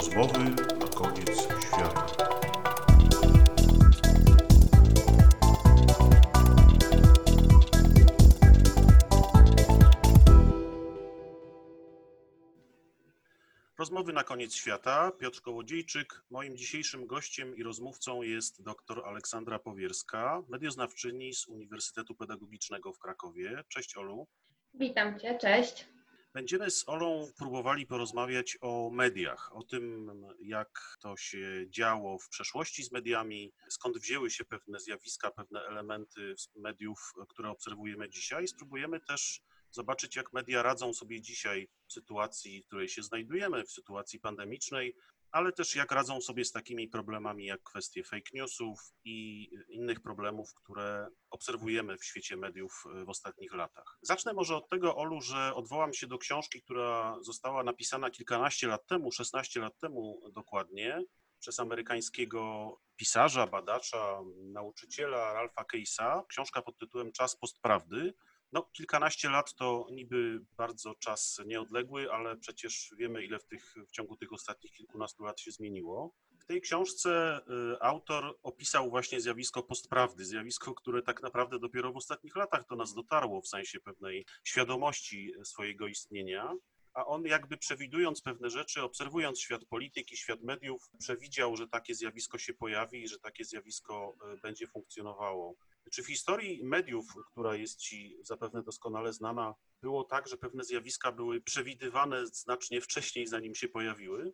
Rozmowy na koniec świata. Rozmowy na koniec świata. Piotr Kołodziejczyk. Moim dzisiejszym gościem i rozmówcą jest dr Aleksandra Powierska, medioznawczyni z Uniwersytetu Pedagogicznego w Krakowie. Cześć Olu. Witam Cię, cześć. Będziemy z Olą próbowali porozmawiać o mediach, o tym, jak to się działo w przeszłości z mediami, skąd wzięły się pewne zjawiska, pewne elementy mediów, które obserwujemy dzisiaj. Spróbujemy też zobaczyć, jak media radzą sobie dzisiaj w sytuacji, w której się znajdujemy, w sytuacji pandemicznej, ale też jak radzą sobie z takimi problemami jak kwestie fake newsów i innych problemów, które obserwujemy w świecie mediów w ostatnich latach. Zacznę może od tego, Olu, że odwołam się do książki, która została napisana kilkanaście lat temu, 16 lat temu dokładnie, przez amerykańskiego pisarza, badacza, nauczyciela Ralpha Case'a. Książka pod tytułem Czas postprawdy. No, kilkanaście lat to niby bardzo czas nieodległy, ale przecież wiemy, ile w, tych, w ciągu tych ostatnich kilkunastu lat się zmieniło. W tej książce y, autor opisał właśnie zjawisko postprawdy, zjawisko, które tak naprawdę dopiero w ostatnich latach do nas dotarło w sensie pewnej świadomości swojego istnienia. A on jakby przewidując pewne rzeczy, obserwując świat polityki, świat mediów, przewidział, że takie zjawisko się pojawi i że takie zjawisko y, będzie funkcjonowało. Czy w historii mediów, która jest Ci zapewne doskonale znana, było tak, że pewne zjawiska były przewidywane znacznie wcześniej, zanim się pojawiły?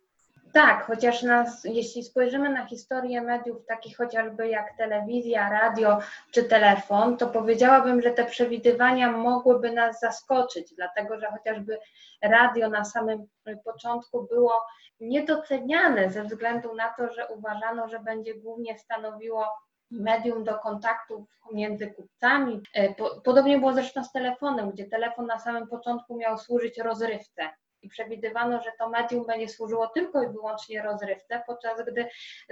Tak, chociaż nas, jeśli spojrzymy na historię mediów, takich chociażby jak telewizja, radio czy telefon, to powiedziałabym, że te przewidywania mogłyby nas zaskoczyć, dlatego że chociażby radio na samym początku było niedoceniane ze względu na to, że uważano, że będzie głównie stanowiło medium do kontaktów między kupcami. E, podobnie było zresztą z telefonem, gdzie telefon na samym początku miał służyć rozrywce i przewidywano, że to medium będzie służyło tylko i wyłącznie rozrywce, podczas gdy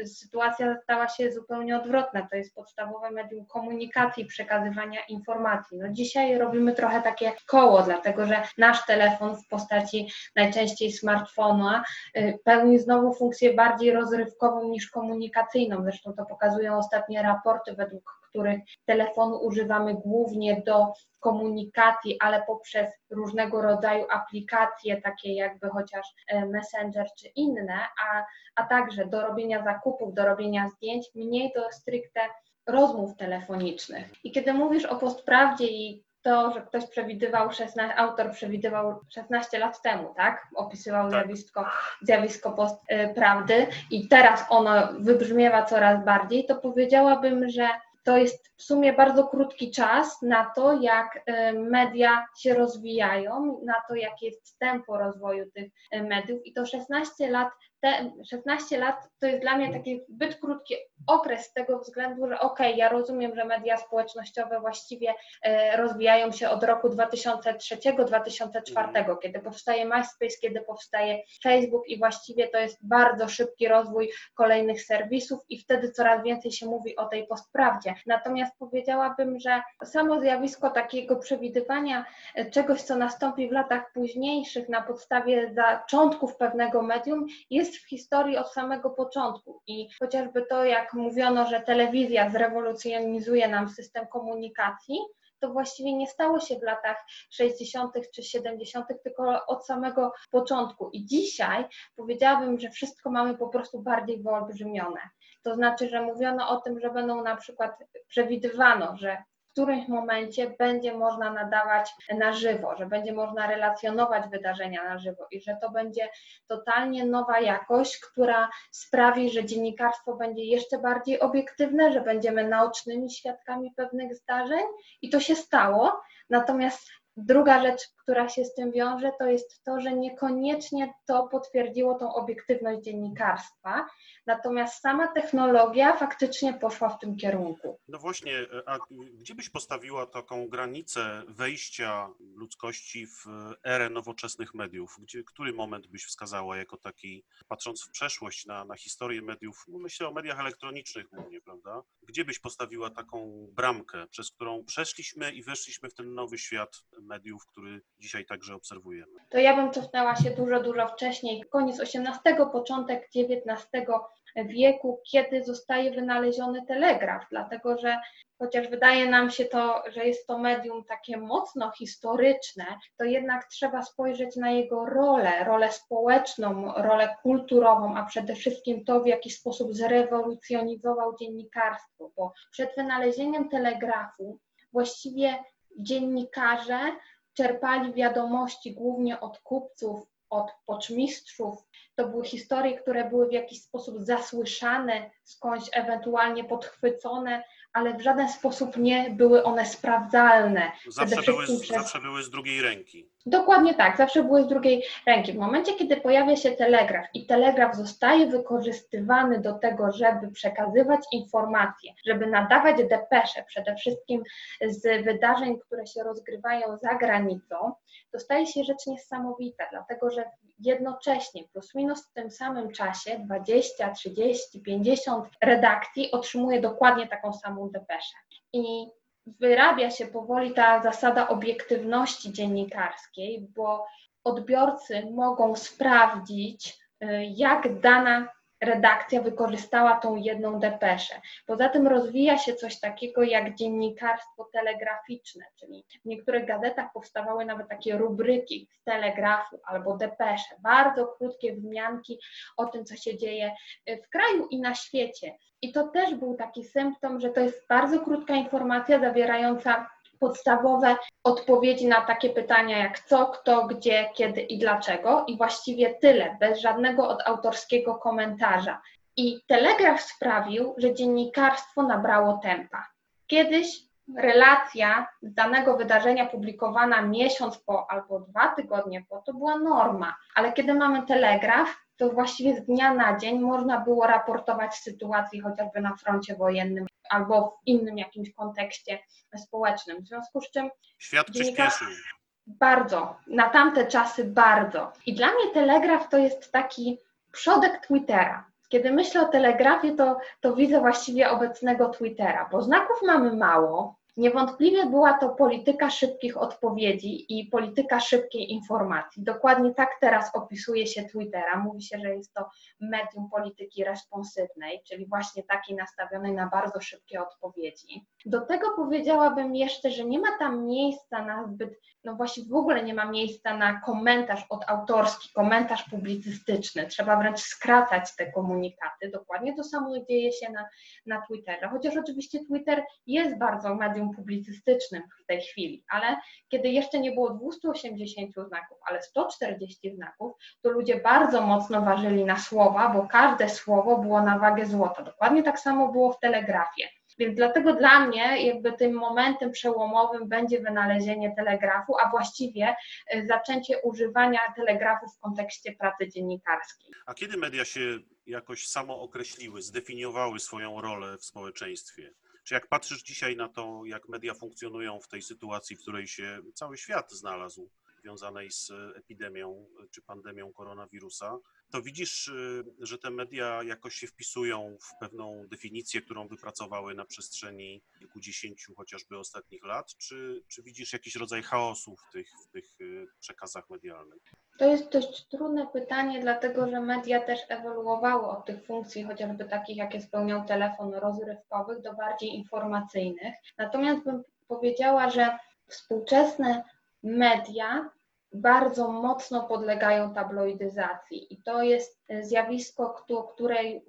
sytuacja stała się zupełnie odwrotna. To jest podstawowe medium komunikacji przekazywania informacji. No dzisiaj robimy trochę takie koło, dlatego że nasz telefon w postaci najczęściej smartfona y, pełni znowu funkcję bardziej rozrywkową niż komunikacyjną. Zresztą to pokazują ostatnie raporty, według których telefonu używamy głównie do komunikacji, ale poprzez różnego rodzaju aplikacje, takie jakby chociaż e, Messenger czy inne, a, a także do robienia zakupów, do robienia zdjęć, mniej do stricte rozmów telefonicznych. I kiedy mówisz o postprawdzie i to, że ktoś przewidywał, 16, autor przewidywał 16 lat temu, tak? Opisywał tak. zjawisko, zjawisko postprawdy i teraz ono wybrzmiewa coraz bardziej, to powiedziałabym, że to jest w sumie bardzo krótki czas na to, jak e, media się rozwijają, na to, jakie jest tempo rozwoju tych e, mediów. I to 16 lat te 16 lat to jest dla mnie taki zbyt krótki okres z tego względu, że okej, okay, ja rozumiem, że media społecznościowe właściwie e, rozwijają się od roku 2003-2004, mhm. kiedy powstaje MySpace, kiedy powstaje Facebook i właściwie to jest bardzo szybki rozwój kolejnych serwisów i wtedy coraz więcej się mówi o tej postprawdzie. Natomiast powiedziałabym, że samo zjawisko takiego przewidywania e, czegoś, co nastąpi w latach późniejszych na podstawie zaczątków pewnego medium jest w historii od samego początku i chociażby to, jak mówiono, że telewizja zrewolucjonizuje nam system komunikacji, to właściwie nie stało się w latach 60. czy 70., tylko od samego początku. I dzisiaj powiedziałabym, że wszystko mamy po prostu bardziej wyolbrzymione. To znaczy, że mówiono o tym, że będą na przykład przewidywano, że którymś momencie będzie można nadawać na żywo, że będzie można relacjonować wydarzenia na żywo i że to będzie totalnie nowa jakość, która sprawi, że dziennikarstwo będzie jeszcze bardziej obiektywne, że będziemy naocznymi świadkami pewnych zdarzeń i to się stało. Natomiast Druga rzecz, która się z tym wiąże, to jest to, że niekoniecznie to potwierdziło tą obiektywność dziennikarstwa, natomiast sama technologia faktycznie poszła w tym kierunku. No właśnie, a gdzie byś postawiła taką granicę wejścia ludzkości w erę nowoczesnych mediów? Gdzie, który moment byś wskazała jako taki, patrząc w przeszłość na, na historię mediów, no myślę o mediach elektronicznych głównie, prawda? Gdzie byś postawiła taką bramkę, przez którą przeszliśmy i weszliśmy w ten nowy świat mediów, który dzisiaj także obserwujemy? To ja bym cofnęła się dużo, dużo wcześniej, koniec XVIII, początek XIX wieku, kiedy zostaje wynaleziony telegraf, dlatego że chociaż wydaje nam się to, że jest to medium takie mocno historyczne, to jednak trzeba spojrzeć na jego rolę, rolę społeczną, rolę kulturową, a przede wszystkim to, w jaki sposób zrewolucjonizował dziennikarstwo, bo przed wynalezieniem telegrafu właściwie dziennikarze czerpali wiadomości głównie od kupców, od poczmistrzów. To były historie, które były w jakiś sposób zasłyszane, skądś ewentualnie podchwycone, ale w żaden sposób nie były one sprawdzalne. Zawsze były, przez... zawsze były z drugiej ręki. Dokładnie tak, zawsze były z drugiej ręki. W momencie, kiedy pojawia się telegraf i telegraf zostaje wykorzystywany do tego, żeby przekazywać informacje, żeby nadawać depesze, przede wszystkim z wydarzeń, które się rozgrywają za granicą, to staje się rzecz niesamowita, dlatego że jednocześnie, plus minus w tym samym czasie, 20, 30, 50 redakcji otrzymuje dokładnie taką samą depeszę. I wyrabia się powoli ta zasada obiektywności dziennikarskiej, bo odbiorcy mogą sprawdzić, y, jak dana redakcja wykorzystała tą jedną depeszę. Poza tym rozwija się coś takiego jak dziennikarstwo telegraficzne, czyli w niektórych gazetach powstawały nawet takie rubryki z telegrafu albo depesze, bardzo krótkie wzmianki o tym, co się dzieje w kraju i na świecie. I to też był taki symptom, że to jest bardzo krótka informacja zawierająca podstawowe odpowiedzi na takie pytania jak co, kto, gdzie, kiedy i dlaczego i właściwie tyle, bez żadnego odautorskiego komentarza. I telegraf sprawił, że dziennikarstwo nabrało tempa. Kiedyś relacja z danego wydarzenia publikowana miesiąc po albo dwa tygodnie po to była norma, ale kiedy mamy telegraf, to właściwie z dnia na dzień można było raportować sytuacji chociażby na froncie wojennym albo w innym jakimś kontekście społecznym. W związku z czym. Świat przyspieszył. Bardzo, na tamte czasy bardzo. I dla mnie telegraf to jest taki przodek Twittera. Kiedy myślę o telegrafie, to, to widzę właściwie obecnego Twittera, bo znaków mamy mało, Niewątpliwie była to polityka szybkich odpowiedzi i polityka szybkiej informacji. Dokładnie tak teraz opisuje się Twittera. Mówi się, że jest to medium polityki responsywnej, czyli właśnie takiej nastawionej na bardzo szybkie odpowiedzi. Do tego powiedziałabym jeszcze, że nie ma tam miejsca na zbyt, no właśnie w ogóle nie ma miejsca na komentarz odautorski, komentarz publicystyczny. Trzeba wręcz skracać te komunikaty. Dokładnie to samo dzieje się na, na Twitterze, chociaż oczywiście Twitter jest bardzo medium medium publicystycznym w tej chwili, ale kiedy jeszcze nie było 280 znaków, ale 140 znaków, to ludzie bardzo mocno ważyli na słowa, bo każde słowo było na wagę złota. Dokładnie tak samo było w telegrafie. Więc dlatego dla mnie jakby tym momentem przełomowym będzie wynalezienie telegrafu, a właściwie e, zaczęcie używania telegrafu w kontekście pracy dziennikarskiej. A kiedy media się jakoś samo określiły, zdefiniowały swoją rolę w społeczeństwie? Czy jak patrzysz dzisiaj na to, jak media funkcjonują w tej sytuacji, w której się cały świat znalazł, związanej z epidemią czy pandemią koronawirusa, to widzisz, y, że te media jakoś się wpisują w pewną definicję, którą wypracowały na przestrzeni kilkudziesięciu chociażby ostatnich lat, czy, czy widzisz jakiś rodzaj chaosu w tych, w tych y, przekazach medialnych? To jest dość trudne pytanie, dlatego że media też ewoluowały od tych funkcji, chociażby takich, jakie spełniał telefon rozrywkowych, do bardziej informacyjnych. Natomiast bym powiedziała, że współczesne media bardzo mocno podlegają tabloidyzacji i to jest zjawisko, o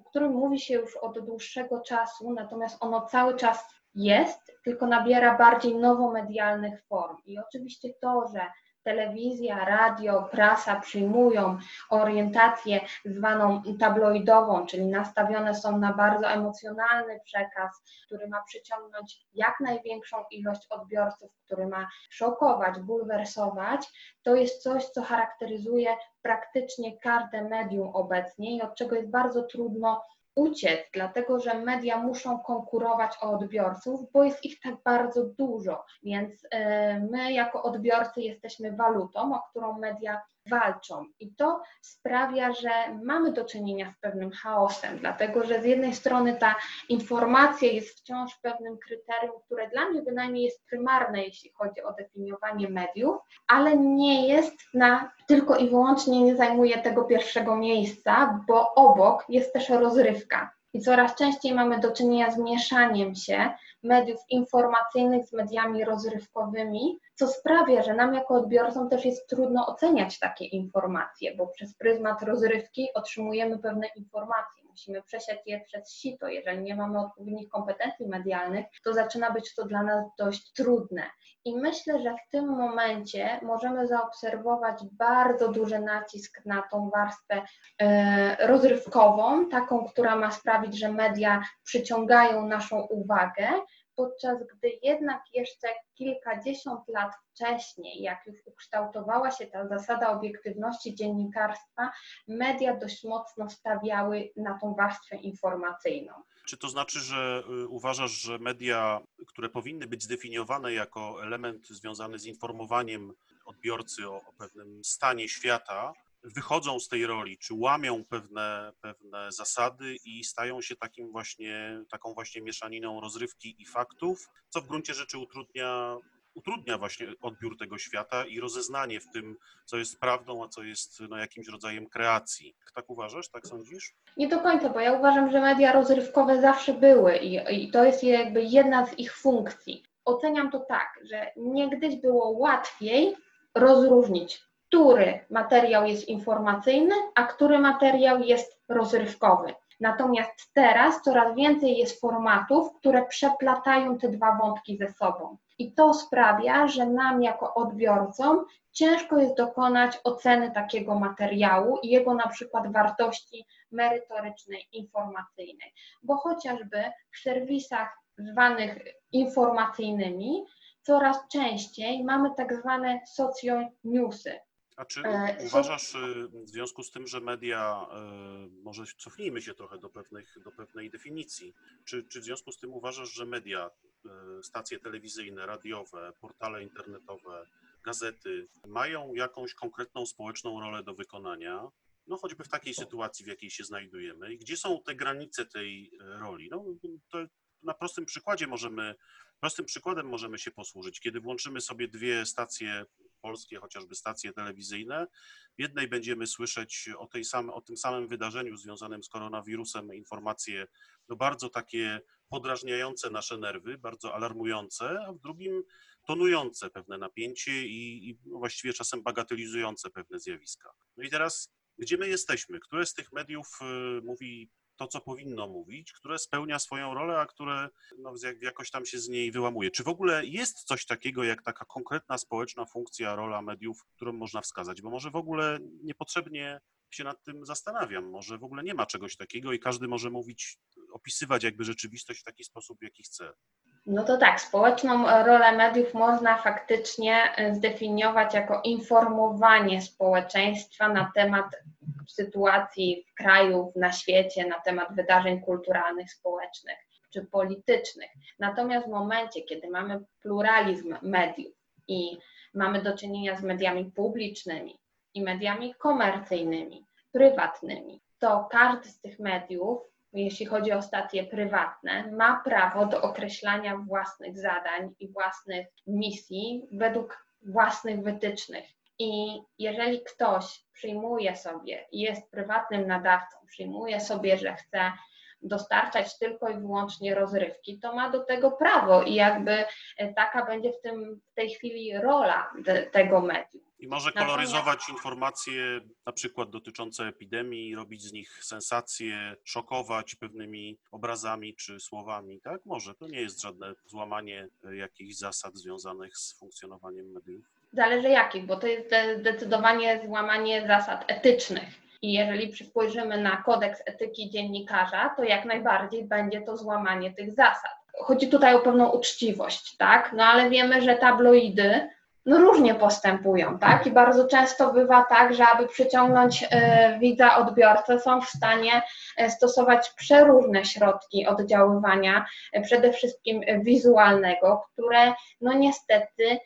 którym mówi się już od dłuższego czasu, natomiast ono cały czas jest, tylko nabiera bardziej nowomedialnych form. I oczywiście to, że telewizja, radio, prasa przyjmują orientację zwaną tabloidową, czyli nastawione są na bardzo emocjonalny przekaz, który ma przyciągnąć jak największą ilość odbiorców, który ma szokować, bulwersować, to jest coś, co charakteryzuje praktycznie każde medium obecnie i od czego jest bardzo trudno uciec, dlatego że media muszą konkurować o odbiorców, bo jest ich tak bardzo dużo. Więc e, my, jako odbiorcy, jesteśmy walutą, o którą media walczą. I to sprawia, że mamy do czynienia z pewnym chaosem, dlatego że z jednej strony ta informacja jest wciąż pewnym kryterium, które dla mnie bynajmniej jest prymarne, jeśli chodzi o definiowanie mediów, ale nie jest na tylko i wyłącznie nie zajmuje tego pierwszego miejsca, bo obok jest też rozrywka. I coraz częściej mamy do czynienia z mieszaniem się mediów informacyjnych z mediami rozrywkowymi, co sprawia, że nam jako odbiorcom też jest trudno oceniać takie informacje, bo przez pryzmat rozrywki otrzymujemy pewne informacje. Musimy przesiać je przez sito. Jeżeli nie mamy odpowiednich kompetencji medialnych, to zaczyna być to dla nas dość trudne. I myślę, że w tym momencie możemy zaobserwować bardzo duży nacisk na tą warstwę e, rozrywkową, taką, która ma sprawić, że media przyciągają naszą uwagę, podczas gdy jednak jeszcze kilkadziesiąt lat wcześniej, jak już ukształtowała się ta zasada obiektywności dziennikarstwa, media dość mocno stawiały na tą warstwę informacyjną. Czy to znaczy, że y, uważasz, że media, które powinny być zdefiniowane jako element związany z informowaniem odbiorcy o, o pewnym stanie świata, wychodzą z tej roli, czy łamią pewne, pewne zasady i stają się takim właśnie, taką właśnie mieszaniną rozrywki i faktów, co w gruncie rzeczy utrudnia, utrudnia właśnie odbiór tego świata i rozeznanie w tym, co jest prawdą, a co jest no, jakimś rodzajem kreacji. Tak uważasz, tak sądzisz? Nie do końca, bo ja uważam, że media rozrywkowe zawsze były i, i to jest jakby jedna z ich funkcji. Oceniam to tak, że niegdyś było łatwiej rozróżnić który materiał jest informacyjny, a który materiał jest rozrywkowy. Natomiast teraz coraz więcej jest formatów, które przeplatają te dwa wątki ze sobą. I to sprawia, że nam jako odbiorcom ciężko jest dokonać oceny takiego materiału i jego na przykład wartości merytorycznej, informacyjnej, bo chociażby w serwisach zwanych informacyjnymi coraz częściej mamy tak zwane socio-newsy, a czy e, uważasz y, w związku z tym, że media, y, może cofnijmy się trochę do, pewnych, do pewnej definicji, czy, czy w związku z tym uważasz, że media, y, stacje telewizyjne, radiowe, portale internetowe, gazety mają jakąś konkretną społeczną rolę do wykonania, no choćby w takiej sytuacji, w jakiej się znajdujemy i gdzie są te granice tej roli? No, to na prostym przykładzie możemy, prostym przykładem możemy się posłużyć. Kiedy włączymy sobie dwie stacje polskie, chociażby stacje telewizyjne. W jednej będziemy słyszeć o, tej same, o tym samym wydarzeniu związanym z koronawirusem informacje no bardzo takie podrażniające nasze nerwy, bardzo alarmujące, a w drugim tonujące pewne napięcie i, i właściwie czasem bagatelizujące pewne zjawiska. No i teraz, gdzie my jesteśmy? Które z tych mediów y, mówi to, co powinno mówić, które spełnia swoją rolę, a które no, jakoś tam się z niej wyłamuje. Czy w ogóle jest coś takiego jak taka konkretna społeczna funkcja, rola mediów, którą można wskazać? Bo może w ogóle niepotrzebnie się nad tym zastanawiam. Może w ogóle nie ma czegoś takiego i każdy może mówić, opisywać jakby rzeczywistość w taki sposób, w jaki chce. No to tak, społeczną rolę mediów można faktycznie zdefiniować jako informowanie społeczeństwa na temat sytuacji w kraju, na świecie, na temat wydarzeń kulturalnych, społecznych czy politycznych. Natomiast w momencie, kiedy mamy pluralizm mediów i mamy do czynienia z mediami publicznymi i mediami komercyjnymi, prywatnymi, to każdy z tych mediów, jeśli chodzi o stacje prywatne, ma prawo do określania własnych zadań i własnych misji według własnych wytycznych. I jeżeli ktoś przyjmuje sobie, jest prywatnym nadawcą, przyjmuje sobie, że chce dostarczać tylko i wyłącznie rozrywki, to ma do tego prawo i jakby e, taka będzie w, tym, w tej chwili rola de, tego medium. I może koloryzować informacje na przykład dotyczące epidemii, robić z nich sensacje, szokować pewnymi obrazami czy słowami, tak? Może, to nie jest żadne złamanie e, jakichś zasad związanych z funkcjonowaniem mediów. Zależy jakich, bo to jest zdecydowanie złamanie zasad etycznych. I jeżeli spojrzymy na kodeks etyki dziennikarza, to jak najbardziej będzie to złamanie tych zasad. Chodzi tutaj o pewną uczciwość, tak? No ale wiemy, że tabloidy no różnie postępują, tak? I bardzo często bywa tak, że aby przyciągnąć e, widza, odbiorcę, są w stanie e, stosować przeróżne środki oddziaływania, e, przede wszystkim wizualnego, które no niestety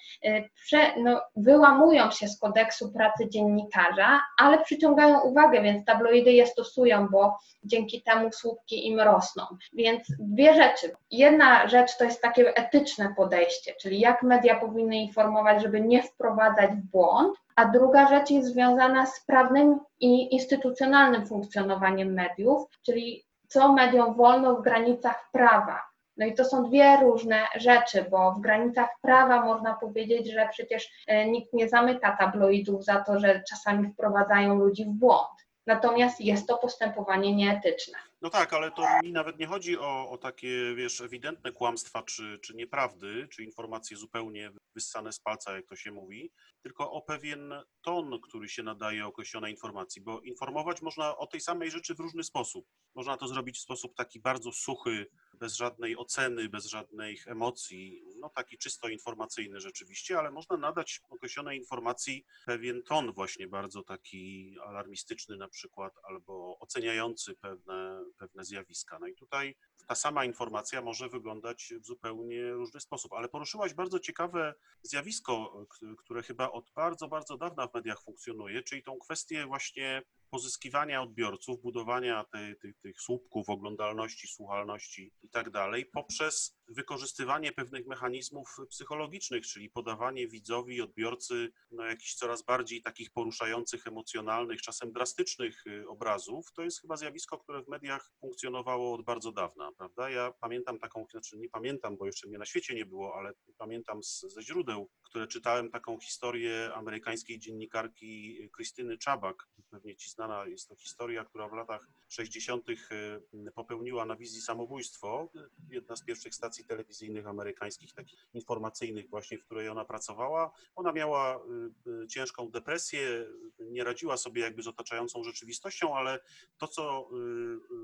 prze, no, wyłamują się z kodeksu pracy dziennikarza, ale przyciągają uwagę, więc tabloidy je stosują, bo dzięki temu słupki im rosną. Więc dwie rzeczy. Jedna rzecz to jest takie etyczne podejście, czyli jak media powinny informować, żeby nie wprowadzać w błąd, a druga rzecz jest związana z prawnym i instytucjonalnym funkcjonowaniem mediów, czyli co mediom wolno w granicach prawa. No i to są dwie różne rzeczy, bo w granicach prawa można powiedzieć, że przecież e, nikt nie zamyka tabloidów za to, że czasami wprowadzają ludzi w błąd. Natomiast jest to postępowanie nieetyczne. No tak, ale to mi nawet nie chodzi o, o takie, wiesz, ewidentne kłamstwa czy, czy nieprawdy, czy informacje zupełnie wyssane z palca, jak to się mówi, tylko o pewien ton, który się nadaje określonej informacji, bo informować można o tej samej rzeczy w różny sposób. Można to zrobić w sposób taki bardzo suchy, bez żadnej oceny, bez żadnych emocji, no taki czysto informacyjny rzeczywiście, ale można nadać określonej informacji pewien ton właśnie bardzo taki alarmistyczny na przykład, albo oceniający pewne, pewne zjawiska. No i tutaj ta sama informacja może wyglądać w zupełnie różny sposób, ale poruszyłaś bardzo ciekawe zjawisko, które chyba od bardzo, bardzo dawna w mediach funkcjonuje, czyli tą kwestię właśnie pozyskiwania odbiorców, budowania tych, tych słupków oglądalności, słuchalności i tak dalej, poprzez wykorzystywanie pewnych mechanizmów psychologicznych, czyli podawanie widzowi, odbiorcy no, jakichś coraz bardziej takich poruszających, emocjonalnych, czasem drastycznych y, obrazów, to jest chyba zjawisko, które w mediach funkcjonowało od bardzo dawna, prawda? Ja pamiętam taką, znaczy nie pamiętam, bo jeszcze mnie na świecie nie było, ale pamiętam z, ze źródeł, które czytałem taką historię amerykańskiej dziennikarki Krystyny Czabak, pewnie ci znana jest to historia, która w latach 60. Y, popełniła na wizji samobójstwo, jedna z pierwszych stacji stacji telewizyjnych amerykańskich, takich informacyjnych właśnie, w której ona pracowała. Ona miała y, y, ciężką depresję, nie radziła sobie jakby z otaczającą rzeczywistością, ale to, co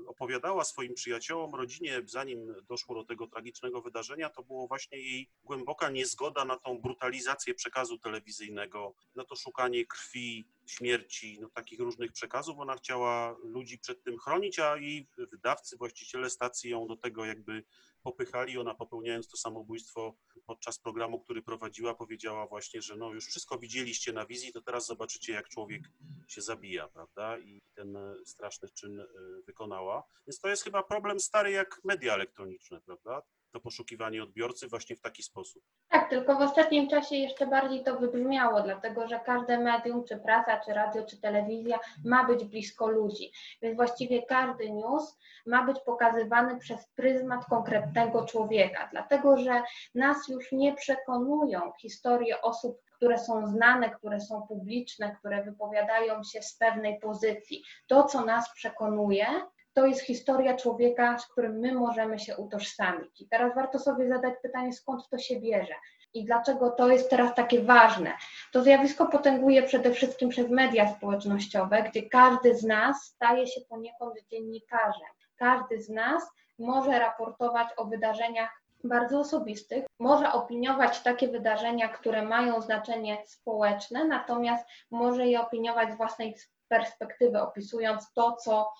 y, opowiadała swoim przyjaciołom, rodzinie, zanim doszło do tego tragicznego wydarzenia, to było właśnie jej głęboka niezgoda na tą brutalizację przekazu telewizyjnego, na to szukanie krwi, śmierci, no, takich różnych przekazów. Ona chciała ludzi przed tym chronić, a jej wydawcy, właściciele stacji ją do tego jakby popychali. Ona popełniając to samobójstwo podczas programu, który prowadziła, powiedziała właśnie, że no już wszystko widzieliście na wizji, to teraz zobaczycie, jak człowiek się zabija, prawda? I ten e, straszny czyn e, wykonała. Więc to jest chyba problem stary jak media elektroniczne, prawda? To poszukiwanie odbiorcy właśnie w taki sposób. Tak, tylko w ostatnim czasie jeszcze bardziej to wybrzmiało, dlatego że każde medium, czy prasa, czy radio, czy telewizja ma być blisko ludzi. Więc właściwie każdy news ma być pokazywany przez pryzmat konkretnego człowieka, dlatego że nas już nie przekonują historie osób, które są znane, które są publiczne, które wypowiadają się z pewnej pozycji. To, co nas przekonuje, to jest historia człowieka, z którym my możemy się utożsamić. I teraz warto sobie zadać pytanie, skąd to się bierze i dlaczego to jest teraz takie ważne. To zjawisko potęguje przede wszystkim przez media społecznościowe, gdzie każdy z nas staje się poniekąd dziennikarzem. Każdy z nas może raportować o wydarzeniach bardzo osobistych, może opiniować takie wydarzenia, które mają znaczenie społeczne, natomiast może je opiniować z własnej perspektywy, opisując to, co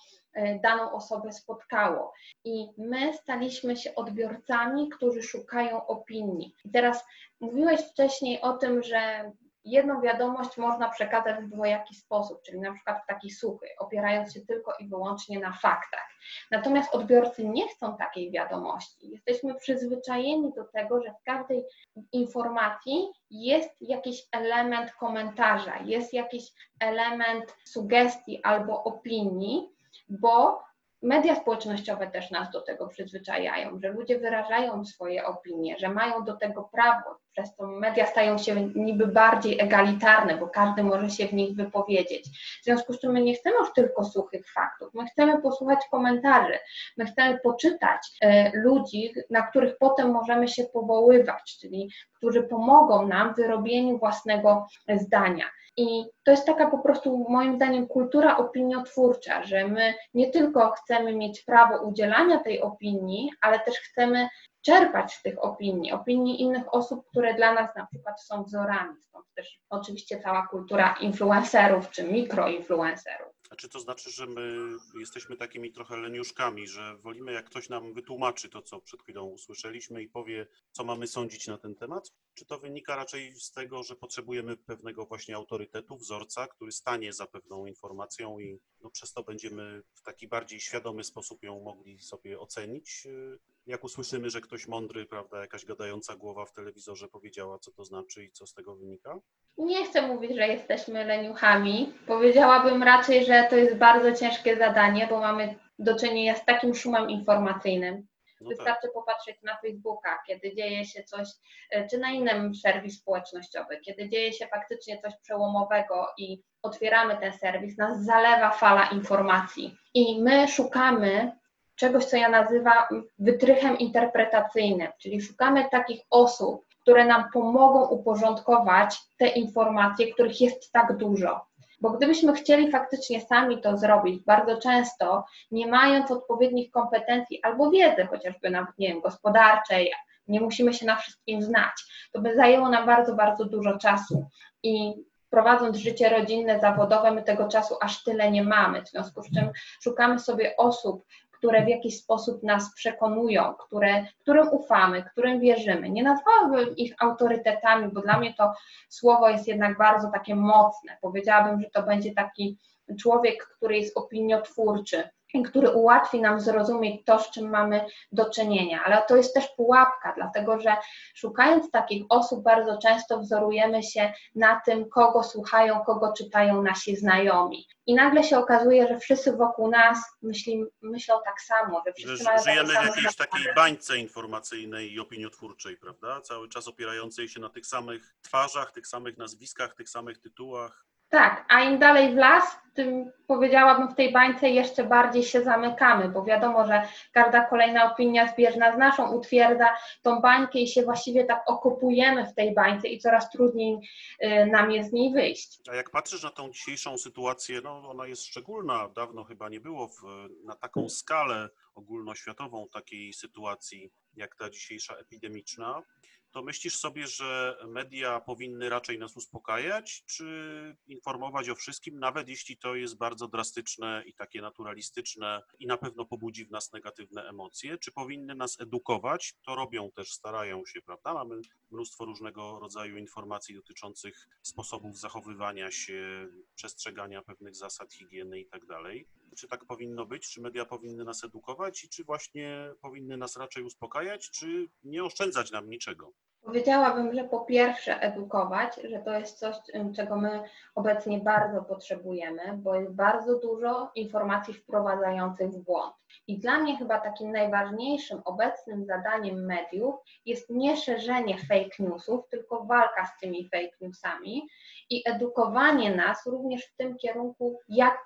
daną osobę spotkało. I my staliśmy się odbiorcami, którzy szukają opinii. I teraz mówiłeś wcześniej o tym, że jedną wiadomość można przekazać w dwojaki sposób, czyli na przykład w taki suchy, opierając się tylko i wyłącznie na faktach. Natomiast odbiorcy nie chcą takiej wiadomości. Jesteśmy przyzwyczajeni do tego, że w każdej informacji jest jakiś element komentarza, jest jakiś element sugestii albo opinii, bo media społecznościowe też nas do tego przyzwyczajają, że ludzie wyrażają swoje opinie, że mają do tego prawo, przez to media stają się niby bardziej egalitarne, bo każdy może się w nich wypowiedzieć. W związku z czym my nie chcemy już tylko suchych faktów, my chcemy posłuchać komentarzy, my chcemy poczytać e, ludzi, na których potem możemy się powoływać, czyli którzy pomogą nam w wyrobieniu własnego zdania. I to jest taka po prostu, moim zdaniem, kultura opiniotwórcza, że my nie tylko chcemy mieć prawo udzielania tej opinii, ale też chcemy czerpać z tych opinii, opinii innych osób, które dla nas na przykład są wzorami. Stąd też oczywiście cała kultura influencerów czy mikroinfluencerów. Czy to znaczy, że my jesteśmy takimi trochę leniuszkami, że wolimy, jak ktoś nam wytłumaczy to, co przed chwilą usłyszeliśmy i powie, co mamy sądzić na ten temat? Czy to wynika raczej z tego, że potrzebujemy pewnego właśnie autorytetu, wzorca, który stanie za pewną informacją i no, przez to będziemy w taki bardziej świadomy sposób ją mogli sobie ocenić? Jak usłyszymy, że ktoś mądry, prawda, jakaś gadająca głowa w telewizorze powiedziała, co to znaczy i co z tego wynika? Nie chcę mówić, że jesteśmy leniuchami. Powiedziałabym raczej, że to jest bardzo ciężkie zadanie, bo mamy do czynienia z takim szumem informacyjnym. No Wystarczy tak. popatrzeć na Facebooka, kiedy dzieje się coś, e, czy na innym serwis społecznościowy, kiedy dzieje się faktycznie coś przełomowego i otwieramy ten serwis, nas zalewa fala informacji. I my szukamy czegoś, co ja nazywam wytrychem interpretacyjnym, czyli szukamy takich osób, które nam pomogą uporządkować te informacje, których jest tak dużo. Bo gdybyśmy chcieli faktycznie sami to zrobić, bardzo często nie mając odpowiednich kompetencji albo wiedzy, chociażby nawet, nie wiem, gospodarczej, nie musimy się na wszystkim znać, to by zajęło nam bardzo, bardzo dużo czasu. I prowadząc życie rodzinne, zawodowe, my tego czasu aż tyle nie mamy, w związku z czym szukamy sobie osób, które w jakiś sposób nas przekonują, które, którym ufamy, którym wierzymy. Nie nazwałabym ich autorytetami, bo dla mnie to słowo jest jednak bardzo takie mocne. Powiedziałabym, że to będzie taki człowiek, który jest opiniotwórczy, który ułatwi nam zrozumieć to, z czym mamy do czynienia. Ale to jest też pułapka, dlatego że szukając takich osób, bardzo często wzorujemy się na tym, kogo słuchają, kogo czytają nasi znajomi. I nagle się okazuje, że wszyscy wokół nas myśli, myślą tak samo, że wszyscy że mają Żyjemy w jakiejś takiej bańce informacyjnej i opiniotwórczej, prawda? Cały czas opierającej się na tych samych twarzach, tych samych nazwiskach, tych samych tytułach. Tak, a im dalej w las, tym powiedziałabym w tej bańce jeszcze bardziej się zamykamy, bo wiadomo, że każda kolejna opinia zbieżna z naszą utwierdza tą bańkę i się właściwie tak okopujemy w tej bańce i coraz trudniej y, nam jest z niej wyjść. A jak patrzysz na tą dzisiejszą sytuację, no ona jest szczególna, dawno chyba nie było w, na taką skalę ogólnoświatową takiej sytuacji jak ta dzisiejsza epidemiczna to myślisz sobie, że media powinny raczej nas uspokajać, czy informować o wszystkim, nawet jeśli to jest bardzo drastyczne i takie naturalistyczne i na pewno pobudzi w nas negatywne emocje, czy powinny nas edukować? To robią też, starają się, prawda? Mamy mnóstwo różnego rodzaju informacji dotyczących sposobów zachowywania się, przestrzegania pewnych zasad higieny i tak dalej. Czy tak powinno być? Czy media powinny nas edukować i czy właśnie powinny nas raczej uspokajać, czy nie oszczędzać nam niczego? Powiedziałabym, że po pierwsze edukować, że to jest coś, czego my obecnie bardzo potrzebujemy, bo jest bardzo dużo informacji wprowadzających w błąd. I dla mnie chyba takim najważniejszym obecnym zadaniem mediów jest nie szerzenie fake newsów, tylko walka z tymi fake newsami i edukowanie nas również w tym kierunku, jak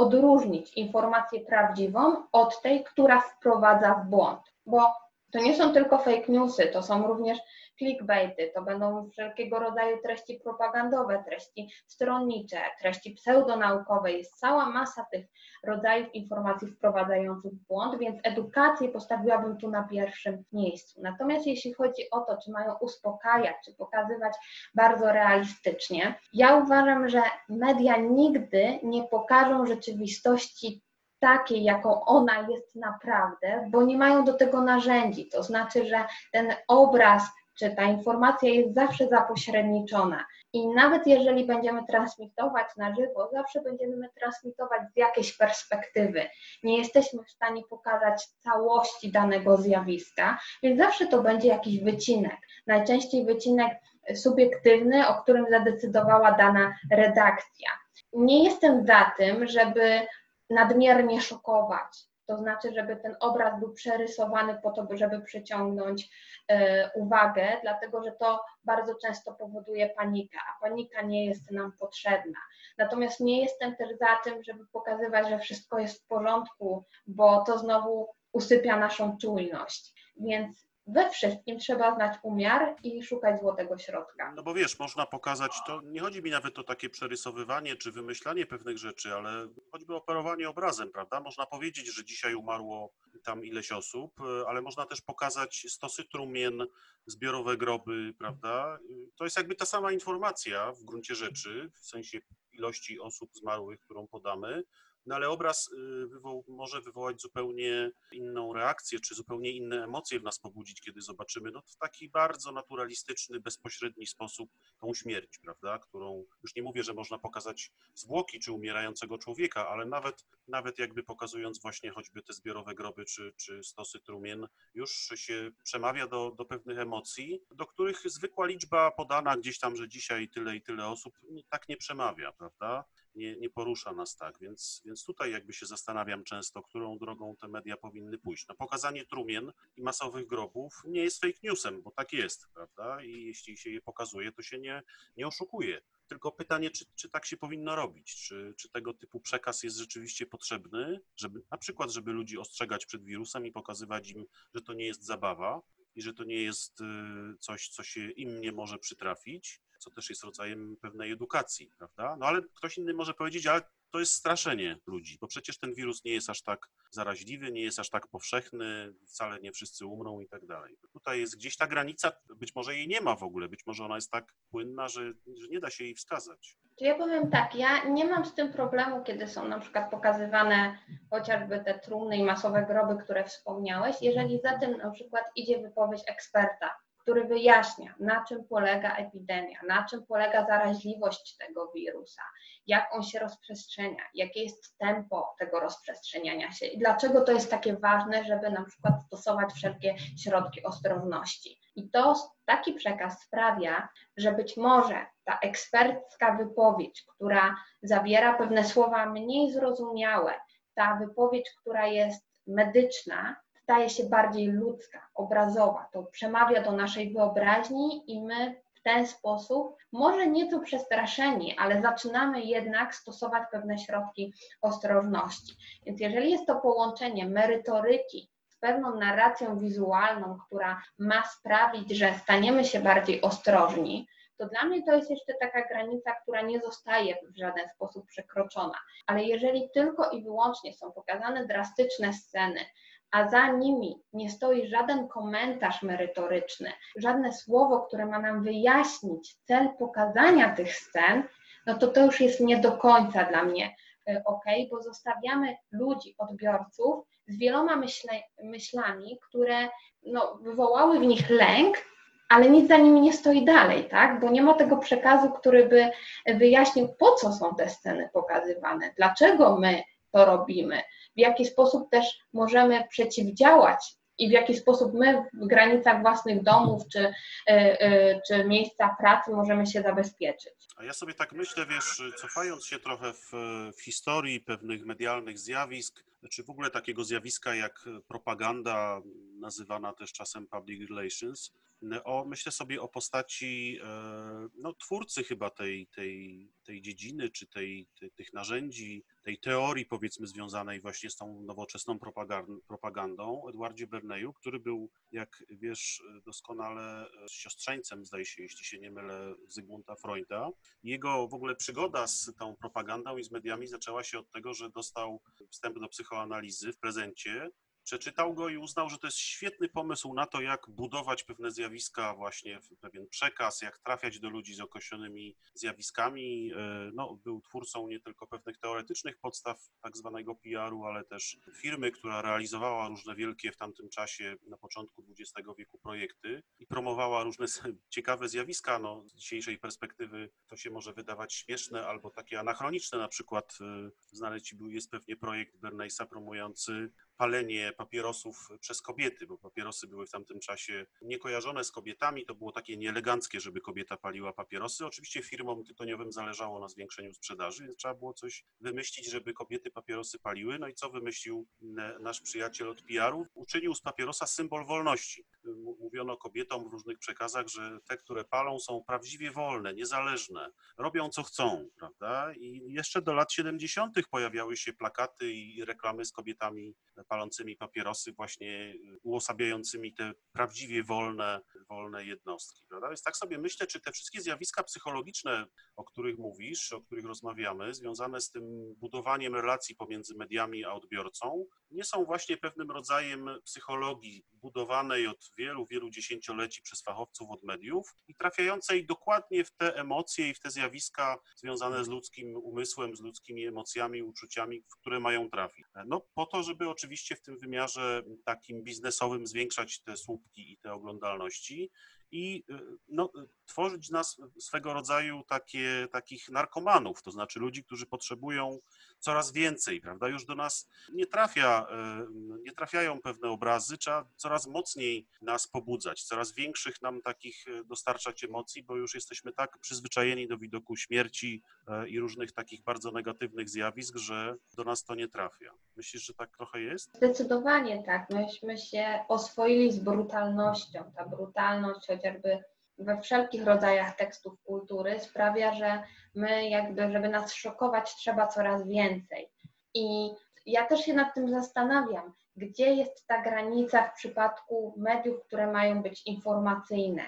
odróżnić informację prawdziwą od tej, która wprowadza w błąd. Bo to nie są tylko fake newsy, to są również clickbaity, to będą wszelkiego rodzaju treści propagandowe, treści stronnicze, treści pseudonaukowe. Jest cała masa tych rodzajów informacji wprowadzających w błąd, więc edukację postawiłabym tu na pierwszym miejscu. Natomiast jeśli chodzi o to, czy mają uspokajać, czy pokazywać bardzo realistycznie, ja uważam, że media nigdy nie pokażą rzeczywistości takiej, jaką ona jest naprawdę, bo nie mają do tego narzędzi. To znaczy, że ten obraz czy ta informacja jest zawsze zapośredniczona. I nawet jeżeli będziemy transmitować na żywo, zawsze będziemy transmitować z jakiejś perspektywy. Nie jesteśmy w stanie pokazać całości danego zjawiska, więc zawsze to będzie jakiś wycinek. Najczęściej wycinek subiektywny, o którym zadecydowała dana redakcja. Nie jestem za tym, żeby nadmiernie szokować. To znaczy, żeby ten obraz był przerysowany po to, żeby przyciągnąć e, uwagę, dlatego że to bardzo często powoduje panikę, a panika nie jest nam potrzebna. Natomiast nie jestem też za tym, żeby pokazywać, że wszystko jest w porządku, bo to znowu usypia naszą czujność. Więc we wszystkim trzeba znać umiar i szukać złotego środka. No bo wiesz, można pokazać, to nie chodzi mi nawet o takie przerysowywanie czy wymyślanie pewnych rzeczy, ale choćby operowanie obrazem, prawda? Można powiedzieć, że dzisiaj umarło tam ileś osób, e, ale można też pokazać stosy trumien, zbiorowe groby, prawda? To jest jakby ta sama informacja w gruncie rzeczy, w sensie ilości osób zmarłych, którą podamy, no ale obraz y, wywoł, może wywołać zupełnie inną reakcję, czy zupełnie inne emocje w nas pobudzić, kiedy zobaczymy no, w taki bardzo naturalistyczny, bezpośredni sposób tą śmierć, prawda, którą już nie mówię, że można pokazać zwłoki czy umierającego człowieka, ale nawet, nawet jakby pokazując właśnie choćby te zbiorowe groby czy, czy stosy trumien, już się przemawia do, do pewnych emocji, do których zwykła liczba podana gdzieś tam, że dzisiaj tyle i tyle osób, tak nie przemawia, prawda? Nie, nie porusza nas tak, więc, więc tutaj jakby się zastanawiam często, którą drogą te media powinny pójść. No, pokazanie trumien i masowych grobów nie jest fake newsem, bo tak jest, prawda? I jeśli się je pokazuje, to się nie, nie oszukuje. Tylko pytanie, czy, czy tak się powinno robić? Czy, czy tego typu przekaz jest rzeczywiście potrzebny, żeby na przykład, żeby ludzi ostrzegać przed wirusem i pokazywać im, że to nie jest zabawa i że to nie jest y, coś, co się im nie może przytrafić, co też jest rodzajem pewnej edukacji, prawda? No ale ktoś inny może powiedzieć, ale to jest straszenie ludzi, bo przecież ten wirus nie jest aż tak zaraźliwy, nie jest aż tak powszechny, wcale nie wszyscy umrą i tak dalej. Tutaj jest gdzieś ta granica, być może jej nie ma w ogóle, być może ona jest tak płynna, że, że nie da się jej wskazać. Ja powiem tak, ja nie mam z tym problemu, kiedy są na przykład pokazywane chociażby te trumny i masowe groby, które wspomniałeś, jeżeli za tym na przykład idzie wypowiedź eksperta, który wyjaśnia, na czym polega epidemia, na czym polega zaraźliwość tego wirusa, jak on się rozprzestrzenia, jakie jest tempo tego rozprzestrzeniania się i dlaczego to jest takie ważne, żeby na przykład stosować wszelkie środki ostrożności. I to taki przekaz sprawia, że być może ta ekspercka wypowiedź, która zawiera pewne słowa mniej zrozumiałe, ta wypowiedź, która jest medyczna, staje się bardziej ludzka, obrazowa. To przemawia do naszej wyobraźni i my w ten sposób, może nieco przestraszeni, ale zaczynamy jednak stosować pewne środki ostrożności. Więc jeżeli jest to połączenie merytoryki z pewną narracją wizualną, która ma sprawić, że staniemy się bardziej ostrożni, to dla mnie to jest jeszcze taka granica, która nie zostaje w żaden sposób przekroczona. Ale jeżeli tylko i wyłącznie są pokazane drastyczne sceny, a za nimi nie stoi żaden komentarz merytoryczny, żadne słowo, które ma nam wyjaśnić cel pokazania tych scen, no to to już jest nie do końca dla mnie e, ok, bo zostawiamy ludzi, odbiorców z wieloma myśle, myślami, które no, wywołały w nich lęk, ale nic za nimi nie stoi dalej, tak? Bo nie ma tego przekazu, który by wyjaśnił, po co są te sceny pokazywane, dlaczego my to robimy, w jaki sposób też możemy przeciwdziałać i w jaki sposób my w granicach własnych domów czy, e, e, czy miejsca pracy możemy się zabezpieczyć. A ja sobie tak myślę, wiesz, cofając się trochę w, w historii pewnych medialnych zjawisk, czy w ogóle takiego zjawiska jak propaganda, nazywana też czasem public relations, o, myślę sobie o postaci e, no, twórcy chyba tej, tej, tej dziedziny, czy tej, tej, tych narzędzi, tej teorii powiedzmy związanej właśnie z tą nowoczesną propagandą, Edwardzie Berneju, który był, jak wiesz doskonale, siostrzeńcem, zdaje się, jeśli się nie mylę, Zygmunta Freuda. Jego w ogóle przygoda z tą propagandą i z mediami zaczęła się od tego, że dostał wstęp do psychoanalizy w prezencie przeczytał go i uznał, że to jest świetny pomysł na to, jak budować pewne zjawiska, właśnie pewien przekaz, jak trafiać do ludzi z określonymi zjawiskami. E, no, był twórcą nie tylko pewnych teoretycznych podstaw tak zwanego PR-u, ale też firmy, która realizowała różne wielkie w tamtym czasie, na początku XX wieku projekty i promowała różne ciekawe zjawiska. No, z dzisiejszej perspektywy to się może wydawać śmieszne albo takie anachroniczne. Na przykład e, znaleźć jest pewnie projekt Bernaysa promujący palenie papierosów przez kobiety, bo papierosy były w tamtym czasie niekojarzone z kobietami, to było takie nieeleganckie, żeby kobieta paliła papierosy. Oczywiście firmom tytoniowym zależało na zwiększeniu sprzedaży, więc trzeba było coś wymyślić, żeby kobiety papierosy paliły. No i co wymyślił nasz przyjaciel od PR-u? Uczynił z papierosa symbol wolności. Mówiono kobietom w różnych przekazach, że te, które palą są prawdziwie wolne, niezależne, robią co chcą, prawda? I jeszcze do lat 70. pojawiały się plakaty i reklamy z kobietami palącymi papierosy, właśnie uosabiającymi te prawdziwie wolne, wolne jednostki. Prawda? Więc tak sobie myślę, czy te wszystkie zjawiska psychologiczne, o których mówisz, o których rozmawiamy, związane z tym budowaniem relacji pomiędzy mediami a odbiorcą, nie są właśnie pewnym rodzajem psychologii budowanej od wielu, wielu dziesięcioleci przez fachowców od mediów i trafiającej dokładnie w te emocje i w te zjawiska związane z ludzkim umysłem, z ludzkimi emocjami, uczuciami, w które mają trafić. No po to, żeby oczywiście w tym wymiarze takim biznesowym zwiększać te słupki i te oglądalności i y, no, tworzyć nas swego rodzaju takie, takich narkomanów, to znaczy ludzi, którzy potrzebują coraz więcej, prawda? Już do nas nie trafia, y, nie trafiają pewne obrazy, trzeba coraz mocniej nas pobudzać, coraz większych nam takich y, dostarczać emocji, bo już jesteśmy tak przyzwyczajeni do widoku śmierci i różnych takich bardzo negatywnych zjawisk, że do nas to nie trafia. Myślisz, że tak trochę jest? Zdecydowanie tak. Myśmy się oswoili z brutalnością. Ta brutalność chociażby we wszelkich rodzajach tekstów kultury sprawia, że my jakby, żeby nas szokować, trzeba coraz więcej. I ja też się nad tym zastanawiam, gdzie jest ta granica w przypadku mediów, które mają być informacyjne.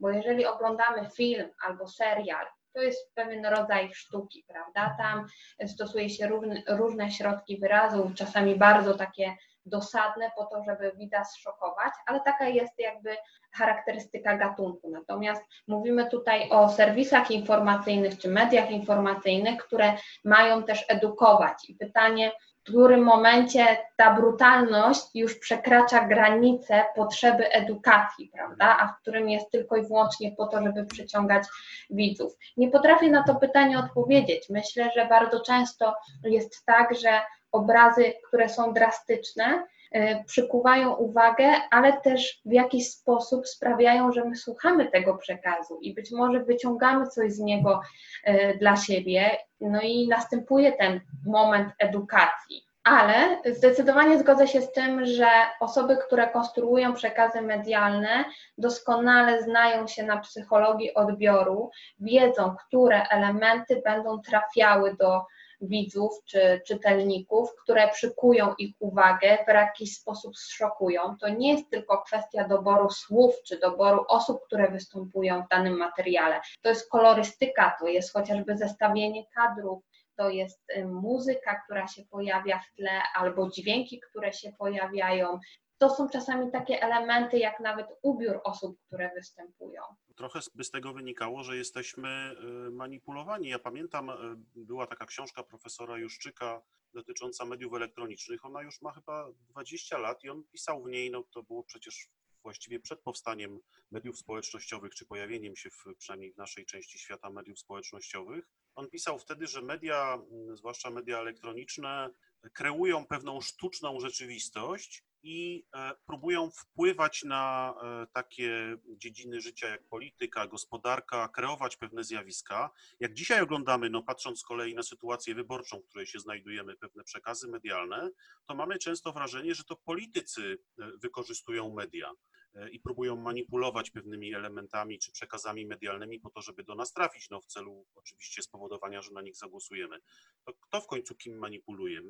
Bo jeżeli oglądamy film albo serial, to jest pewien rodzaj sztuki, prawda? Tam stosuje się różne, różne środki wyrazu, czasami bardzo takie dosadne po to, żeby widza zszokować, ale taka jest jakby charakterystyka gatunku. Natomiast mówimy tutaj o serwisach informacyjnych czy mediach informacyjnych, które mają też edukować. I pytanie, w którym momencie ta brutalność już przekracza granice potrzeby edukacji, prawda, a w którym jest tylko i wyłącznie po to, żeby przyciągać widzów. Nie potrafię na to pytanie odpowiedzieć. Myślę, że bardzo często jest tak, że obrazy, które są drastyczne, y, przykuwają uwagę, ale też w jakiś sposób sprawiają, że my słuchamy tego przekazu i być może wyciągamy coś z niego y, dla siebie, no i następuje ten moment edukacji. Ale zdecydowanie zgodzę się z tym, że osoby, które konstruują przekazy medialne, doskonale znają się na psychologii odbioru, wiedzą, które elementy będą trafiały do widzów czy czytelników, które przykują ich uwagę, w jakiś sposób zszokują. To nie jest tylko kwestia doboru słów czy doboru osób, które występują w danym materiale. To jest kolorystyka, to jest chociażby zestawienie kadrów, to jest y, muzyka, która się pojawia w tle, albo dźwięki, które się pojawiają. To są czasami takie elementy, jak nawet ubiór osób, które występują. Trochę by z tego wynikało, że jesteśmy y, manipulowani. Ja pamiętam, y, była taka książka profesora Juszczyka dotycząca mediów elektronicznych. Ona już ma chyba 20 lat i on pisał w niej, no to było przecież właściwie przed powstaniem mediów społecznościowych, czy pojawieniem się w, przynajmniej w naszej części świata mediów społecznościowych. On pisał wtedy, że media, mm, zwłaszcza media elektroniczne, kreują pewną sztuczną rzeczywistość i e, próbują wpływać na e, takie dziedziny życia jak polityka, gospodarka, kreować pewne zjawiska. Jak dzisiaj oglądamy, no patrząc z kolei na sytuację wyborczą, w której się znajdujemy, pewne przekazy medialne, to mamy często wrażenie, że to politycy e, wykorzystują media i próbują manipulować pewnymi elementami czy przekazami medialnymi po to, żeby do nas trafić, no w celu oczywiście spowodowania, że na nich zagłosujemy. To kto w końcu kim manipuluje?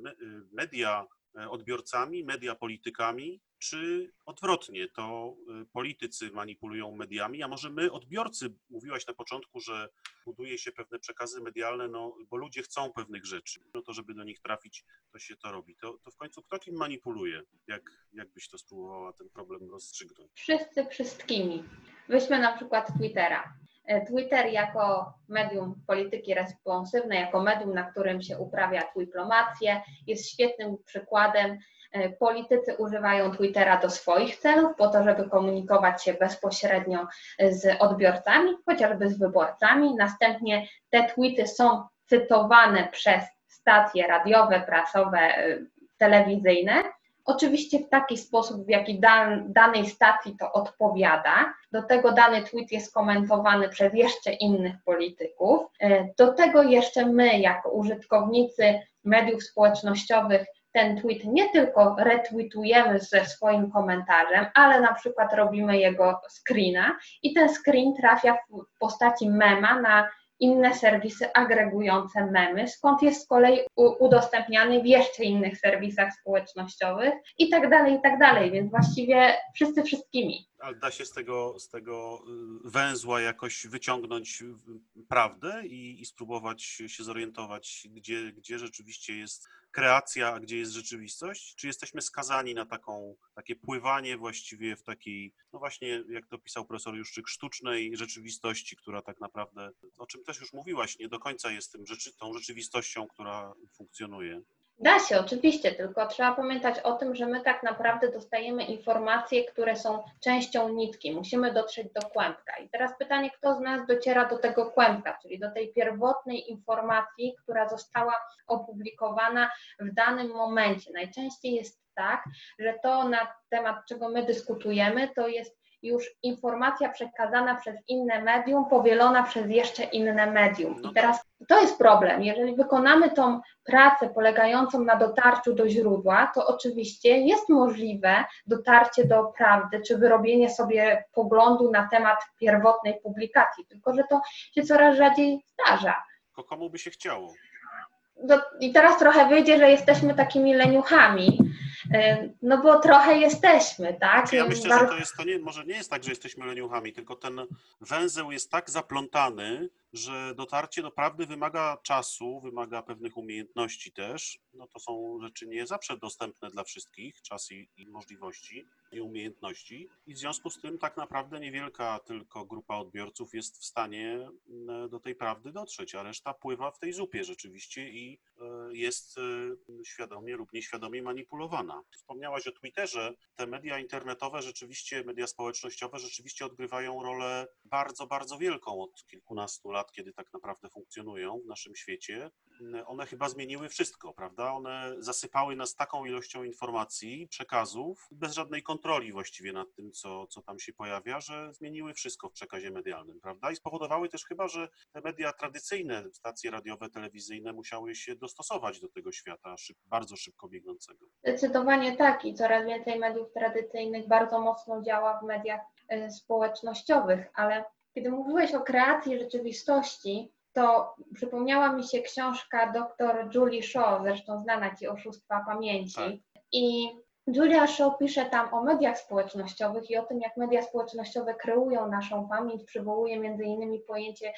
Media odbiorcami, media politykami, czy odwrotnie, to e, politycy manipulują mediami, a może my, odbiorcy, mówiłaś na początku, że buduje się pewne przekazy medialne, no, bo ludzie chcą pewnych rzeczy, no to żeby do nich trafić, to się to robi. To, to w końcu kto kim manipuluje? Jak, jak byś to spróbowała ten problem rozstrzygnąć? Wszyscy wszystkimi. Weźmy na przykład Twittera. E, Twitter jako medium polityki responsywnej, jako medium, na którym się uprawia dyplomację, jest świetnym przykładem. E, politycy używają Twittera do swoich celów, po to, żeby komunikować się bezpośrednio z odbiorcami, chociażby z wyborcami. Następnie te tweety są cytowane przez stacje radiowe, prasowe, e, telewizyjne Oczywiście w taki sposób, w jaki dan, danej stacji to odpowiada. Do tego dany tweet jest komentowany przez jeszcze innych polityków. E, do tego jeszcze my, jako użytkownicy mediów społecznościowych, ten tweet nie tylko retweetujemy ze swoim komentarzem, ale na przykład robimy jego screena i ten screen trafia w postaci mema na inne serwisy agregujące memy, skąd jest z kolei udostępniany w jeszcze innych serwisach społecznościowych i tak dalej, i tak dalej, więc właściwie wszyscy wszystkimi. Ale da się z tego, z tego y, węzła jakoś wyciągnąć prawdę i, i spróbować się zorientować, gdzie, gdzie rzeczywiście jest kreacja, a gdzie jest rzeczywistość? Czy jesteśmy skazani na taką, takie pływanie właściwie w takiej, no właśnie, jak to pisał profesor Juszczyk, sztucznej rzeczywistości, która tak naprawdę, o czym też już mówiłaś, nie do końca jest tym rzeczy, tą rzeczywistością, która funkcjonuje? Da się, oczywiście, tylko trzeba pamiętać o tym, że my tak naprawdę dostajemy informacje, które są częścią nitki. Musimy dotrzeć do kłębka. I teraz pytanie, kto z nas dociera do tego kłębka, czyli do tej pierwotnej informacji, która została opublikowana w danym momencie. Najczęściej jest tak, że to na temat czego my dyskutujemy, to jest już informacja przekazana przez inne medium, powielona przez jeszcze inne medium. I teraz to jest problem. Jeżeli wykonamy tą pracę polegającą na dotarciu do źródła, to oczywiście jest możliwe dotarcie do prawdy, czy wyrobienie sobie poglądu na temat pierwotnej publikacji, tylko że to się coraz rzadziej zdarza. Tylko komu by się chciało? I teraz trochę wyjdzie, że jesteśmy takimi leniuchami, no bo trochę jesteśmy, tak? Ja myślę, że to jest, to nie, może nie jest tak, że jesteśmy leniuchami, tylko ten węzeł jest tak zaplątany, że dotarcie do prawdy wymaga czasu, wymaga pewnych umiejętności też. No to są rzeczy nie zawsze dostępne dla wszystkich, czas i, i, możliwości i umiejętności. I w związku z tym tak naprawdę niewielka tylko grupa odbiorców jest w stanie do tej prawdy dotrzeć, a reszta pływa w tej zupie rzeczywiście i e, jest e, świadomie lub nieświadomie manipulowana. Wspomniałaś o Twitterze. Te media internetowe rzeczywiście, media społecznościowe rzeczywiście odgrywają rolę bardzo, bardzo wielką od kilkunastu lat lat, kiedy tak naprawdę funkcjonują w naszym świecie, one chyba zmieniły wszystko, prawda? One zasypały nas taką ilością informacji, przekazów, bez żadnej kontroli właściwie nad tym, co, co tam się pojawia, że zmieniły wszystko w przekazie medialnym, prawda? I spowodowały też chyba, że te media tradycyjne, stacje radiowe, telewizyjne musiały się dostosować do tego świata szyb, bardzo szybko biegnącego. Zdecydowanie tak i coraz więcej mediów tradycyjnych bardzo mocno działa w mediach y, społecznościowych, ale kiedy mówiłeś o kreacji rzeczywistości, to przypomniała mi się książka dr Julie Shaw, zresztą znana Ci Oszustwa Pamięci. Tak. I Julia Shaw pisze tam o mediach społecznościowych i o tym, jak media społecznościowe kreują naszą pamięć, przywołuje między innymi pojęcie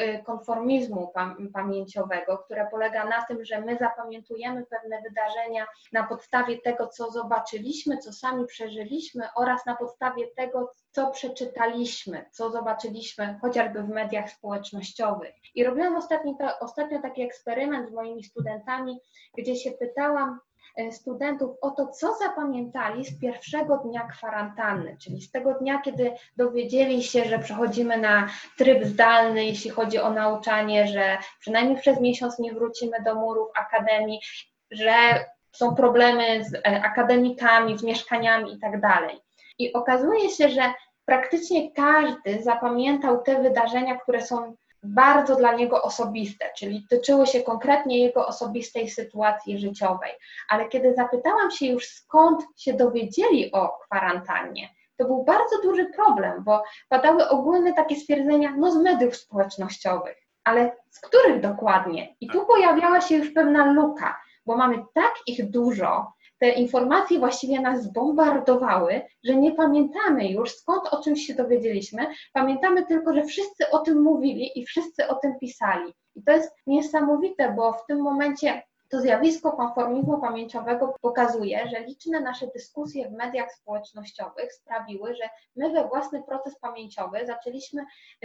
Y, konformizmu pamięciowego, które polega na tym, że my zapamiętujemy pewne wydarzenia na podstawie tego, co zobaczyliśmy, co sami przeżyliśmy oraz na podstawie tego, co przeczytaliśmy, co zobaczyliśmy chociażby w mediach społecznościowych. I robiłam ostatnio, ostatnio taki eksperyment z moimi studentami, gdzie się pytałam, studentów o to, co zapamiętali z pierwszego dnia kwarantanny, czyli z tego dnia, kiedy dowiedzieli się, że przechodzimy na tryb zdalny, jeśli chodzi o nauczanie, że przynajmniej przez miesiąc nie wrócimy do murów akademii, że są problemy z e, akademikami, z mieszkaniami i tak. I okazuje się, że praktycznie każdy zapamiętał te wydarzenia, które są bardzo dla niego osobiste, czyli tyczyły się konkretnie jego osobistej sytuacji życiowej. Ale kiedy zapytałam się już, skąd się dowiedzieli o kwarantannie, to był bardzo duży problem, bo padały ogólne takie stwierdzenia, no z mediów społecznościowych, ale z których dokładnie? I tu pojawiała się już pewna luka, bo mamy tak ich dużo, te informacje właściwie nas zbombardowały, że nie pamiętamy już skąd o czymś się dowiedzieliśmy. Pamiętamy tylko, że wszyscy o tym mówili i wszyscy o tym pisali. I to jest niesamowite, bo w tym momencie to zjawisko konformizmu pamięciowego pokazuje, że liczne nasze dyskusje w mediach społecznościowych sprawiły, że my we własny proces pamięciowy zaczęliśmy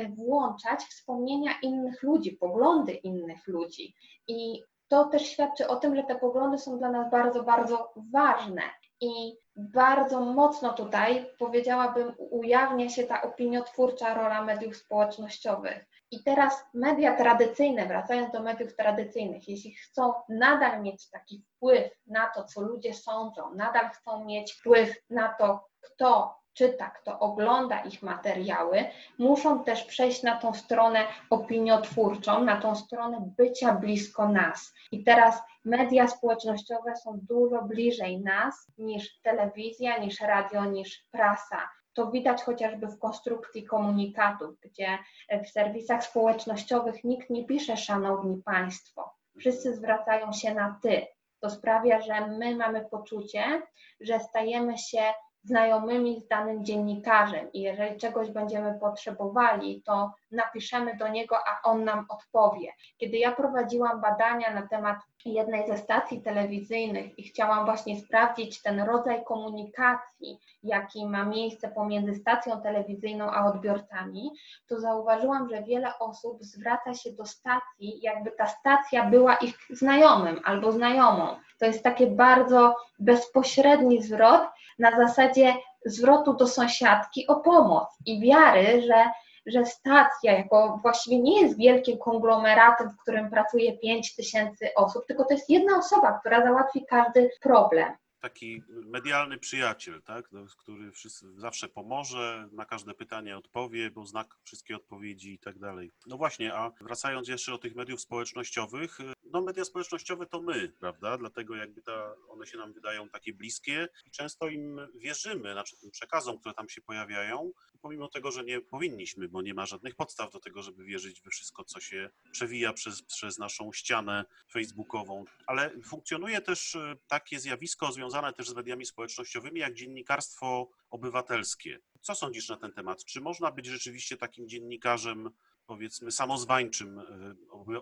włączać wspomnienia innych ludzi, poglądy innych ludzi. I to też świadczy o tym, że te poglądy są dla nas bardzo, bardzo ważne. I bardzo mocno tutaj, powiedziałabym, ujawnia się ta opiniotwórcza rola mediów społecznościowych. I teraz media tradycyjne, wracając do mediów tradycyjnych, jeśli chcą nadal mieć taki wpływ na to, co ludzie sądzą, nadal chcą mieć wpływ na to, kto czyta, kto ogląda ich materiały, muszą też przejść na tą stronę opiniotwórczą, na tą stronę bycia blisko nas. I teraz media społecznościowe są dużo bliżej nas niż telewizja, niż radio, niż prasa. To widać chociażby w konstrukcji komunikatów, gdzie w serwisach społecznościowych nikt nie pisze szanowni państwo. Wszyscy zwracają się na ty. To sprawia, że my mamy poczucie, że stajemy się znajomymi z danym dziennikarzem i jeżeli czegoś będziemy potrzebowali, to napiszemy do niego, a on nam odpowie. Kiedy ja prowadziłam badania na temat jednej ze stacji telewizyjnych i chciałam właśnie sprawdzić ten rodzaj komunikacji, jaki ma miejsce pomiędzy stacją telewizyjną a odbiorcami, to zauważyłam, że wiele osób zwraca się do stacji, jakby ta stacja była ich znajomym albo znajomą. To jest takie bardzo bezpośredni zwrot na zasadzie zwrotu do sąsiadki o pomoc i wiary, że że stacja jako właściwie nie jest wielkim konglomeratem, w którym pracuje 5 tysięcy osób, tylko to jest jedna osoba, która załatwi każdy problem taki medialny przyjaciel, tak, który wszyscy, zawsze pomoże, na każde pytanie odpowie, bo znak wszystkie odpowiedzi i tak dalej. No właśnie, a wracając jeszcze do tych mediów społecznościowych, no media społecznościowe to my, prawda, dlatego jakby ta, one się nam wydają takie bliskie i często im wierzymy, znaczy tym przekazom, które tam się pojawiają, pomimo tego, że nie powinniśmy, bo nie ma żadnych podstaw do tego, żeby wierzyć we wszystko, co się przewija przez, przez naszą ścianę facebookową. Ale funkcjonuje też e, takie zjawisko związane też z mediami społecznościowymi, jak dziennikarstwo obywatelskie. Co sądzisz na ten temat? Czy można być rzeczywiście takim dziennikarzem powiedzmy samozwańczym, e,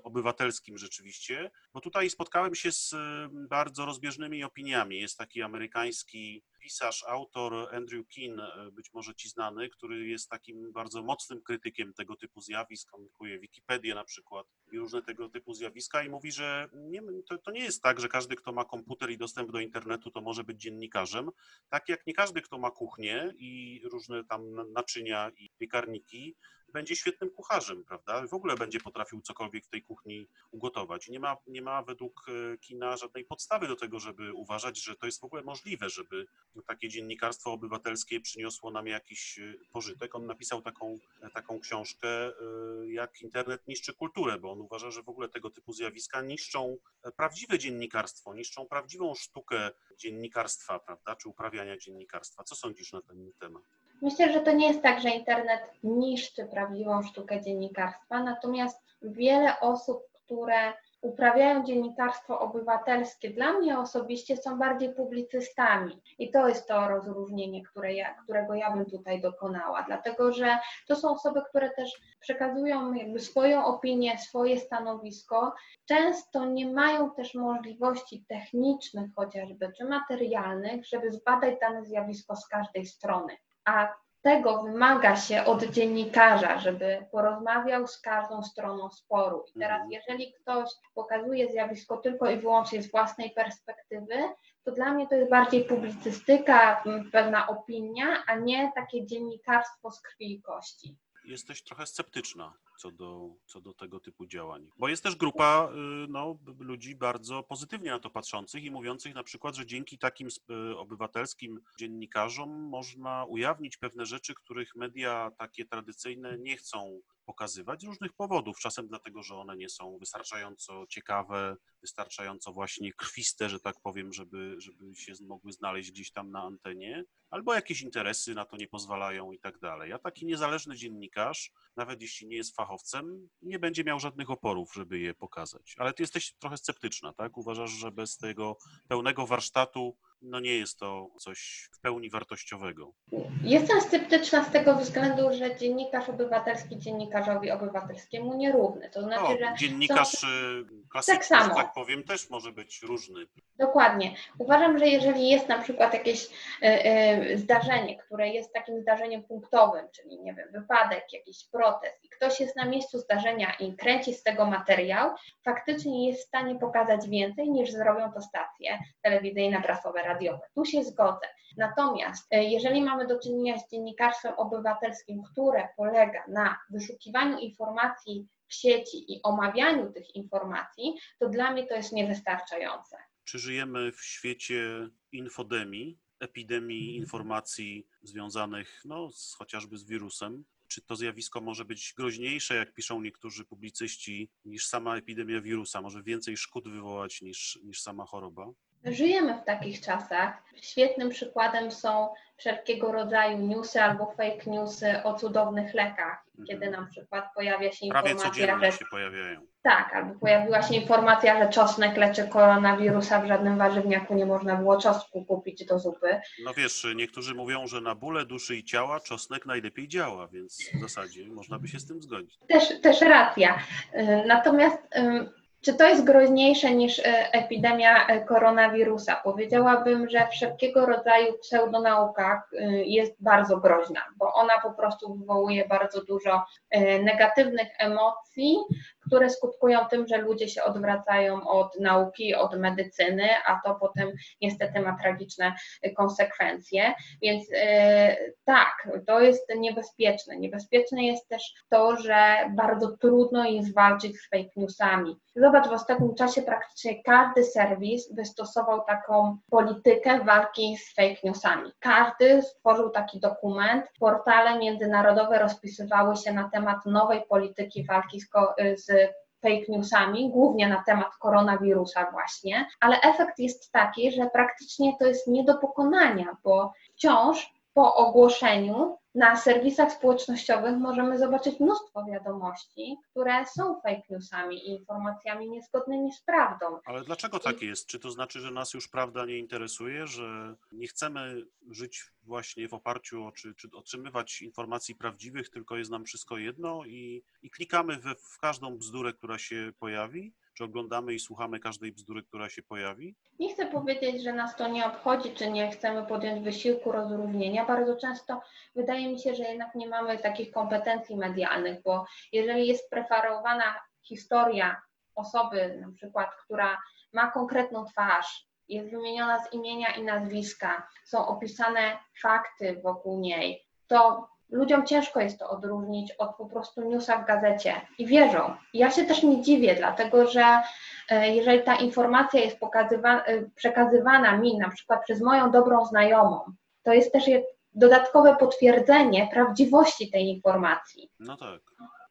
obywatelskim rzeczywiście, bo tutaj spotkałem się z e, bardzo rozbieżnymi opiniami. Jest taki amerykański pisarz, autor Andrew Keane, e, być może ci znany, który jest takim bardzo mocnym krytykiem tego typu zjawisk, komunikuje Wikipedię na przykład i różne tego typu zjawiska i mówi, że nie, to, to nie jest tak, że każdy, kto ma komputer i dostęp do internetu, to może być dziennikarzem, tak jak nie każdy, kto ma kuchnię i różne tam naczynia i piekarniki, będzie świetnym kucharzem, prawda? W ogóle będzie potrafił cokolwiek w tej kuchni ugotować. Nie ma, nie ma według e, kina żadnej podstawy do tego, żeby uważać, że to jest w ogóle możliwe, żeby takie dziennikarstwo obywatelskie przyniosło nam jakiś e, pożytek. On napisał taką, e, taką książkę, jak internet niszczy kulturę, bo on uważa, że w ogóle tego typu zjawiska niszczą prawdziwe dziennikarstwo, niszczą prawdziwą sztukę dziennikarstwa, prawda, czy uprawiania dziennikarstwa. Co sądzisz na ten temat? Myślę, że to nie jest tak, że internet niszczy prawdziwą sztukę dziennikarstwa, natomiast wiele osób, które uprawiają dziennikarstwo obywatelskie, dla mnie osobiście są bardziej publicystami. I to jest to rozróżnienie, które ja, którego ja bym tutaj dokonała, dlatego że to są osoby, które też przekazują swoją opinię, swoje stanowisko. Często nie mają też możliwości technicznych chociażby, czy materialnych, żeby zbadać dane zjawisko z każdej strony a tego wymaga się od dziennikarza, żeby porozmawiał z każdą stroną sporu. I teraz, mhm. jeżeli ktoś pokazuje zjawisko tylko i wyłącznie z własnej perspektywy, to dla mnie to jest bardziej publicystyka, pewna opinia, a nie takie dziennikarstwo z krwi i kości jesteś trochę sceptyczna co do, co do tego typu działań. Bo jest też grupa y, no, ludzi bardzo pozytywnie na to patrzących i mówiących na przykład, że dzięki takim y, obywatelskim dziennikarzom można ujawnić pewne rzeczy, których media takie tradycyjne nie chcą pokazywać z różnych powodów. Czasem dlatego, że one nie są wystarczająco ciekawe, wystarczająco właśnie krwiste, że tak powiem, żeby, żeby się mogły znaleźć gdzieś tam na antenie, albo jakieś interesy na to nie pozwalają i tak dalej. A taki niezależny dziennikarz, nawet jeśli nie jest fachowcem, nie będzie miał żadnych oporów, żeby je pokazać. Ale ty jesteś trochę sceptyczna, tak? Uważasz, że bez tego pełnego warsztatu no nie jest to coś w pełni wartościowego. Jestem sceptyczna z tego względu, że dziennikarz obywatelski dziennikarzowi obywatelskiemu nierówny. To znaczy, no, że dziennikarz są... Y, klasyczny, tak, samo. tak powiem, też może być różny. Dokładnie. Uważam, że jeżeli jest na przykład jakieś y, y, zdarzenie, które jest takim zdarzeniem punktowym, czyli nie wiem, wypadek, jakiś protest i ktoś jest na miejscu zdarzenia i kręci z tego materiał, faktycznie jest w stanie pokazać więcej niż zrobią to stacje telewizyjne, prasowe, radiowe. Tu się zgodzę. Natomiast e, jeżeli mamy do czynienia z dziennikarstwem obywatelskim, które polega na wyszukiwaniu informacji w sieci i omawianiu tych informacji, to dla mnie to jest niewystarczające. Czy żyjemy w świecie infodemii, epidemii informacji związanych no, z, chociażby z wirusem? Czy to zjawisko może być groźniejsze, jak piszą niektórzy publicyści, niż sama epidemia wirusa? Może więcej szkód wywołać niż, niż sama choroba? Żyjemy w takich czasach. Świetnym przykładem są wszelkiego rodzaju newsy albo fake newsy o cudownych lekach, Mhm. kiedy na przykład pojawia się Prawie informacja, że się pojawiają. tak, albo pojawiła się informacja, że czosnek leczy koronawirusa, w żadnym warzywniaku nie można było czosnku kupić do zupy. No wiesz, niektórzy mówią, że na bóle duszy i ciała czosnek najlepiej działa, więc w zasadzie można by się z tym zgodzić. Też, też racja. Y, Natomiast czy to jest groźniejsze niż y, epidemia y, koronawirusa? Powiedziałabym, że wszelkiego rodzaju pseudonauka y, jest bardzo groźna, bo ona po prostu wywołuje bardzo dużo negatywnych emocji, które skutkują tym, że ludzie się odwracają od nauki, od medycyny, a to potem niestety ma tragiczne konsekwencje. Więc y, tak, to jest niebezpieczne. Niebezpieczne jest też to, że bardzo trudno jest walczyć z fake newsami. Zobacz, w ostatnim czasie praktycznie każdy serwis wystosował taką politykę walki z fake newsami. Każdy stworzył taki dokument. Portale międzynarodowe rozpisywały się na temat nowej polityki walki z, z fake newsami, głównie na temat koronawirusa właśnie, ale efekt jest taki, że praktycznie to jest nie do pokonania, bo wciąż po ogłoszeniu na serwisach społecznościowych możemy zobaczyć mnóstwo wiadomości, które są fake newsami i informacjami niezgodnymi z prawdą. Ale dlaczego tak jest? Czy to znaczy, że nas już prawda nie interesuje, że nie chcemy żyć właśnie w oparciu o, czy, czy otrzymywać informacji prawdziwych, tylko jest nam wszystko jedno i, i klikamy we, w każdą bzdurę, która się pojawi? Czy oglądamy i słuchamy każdej bzdury, która się pojawi? Nie chcę powiedzieć, że nas to nie obchodzi, czy nie chcemy podjąć wysiłku rozróżnienia. Bardzo często wydaje mi się, że jednak nie mamy takich kompetencji medialnych, bo jeżeli jest preferowana historia osoby, na przykład, która ma konkretną twarz, jest wymieniona z imienia i nazwiska, są opisane fakty wokół niej, to ludziom ciężko jest to odróżnić od po prostu newsa w gazecie i wierzą. I ja się też nie dziwię, dlatego że e, jeżeli ta informacja jest e, przekazywana mi na przykład przez moją dobrą znajomą, to jest też dodatkowe potwierdzenie prawdziwości tej informacji. No tak.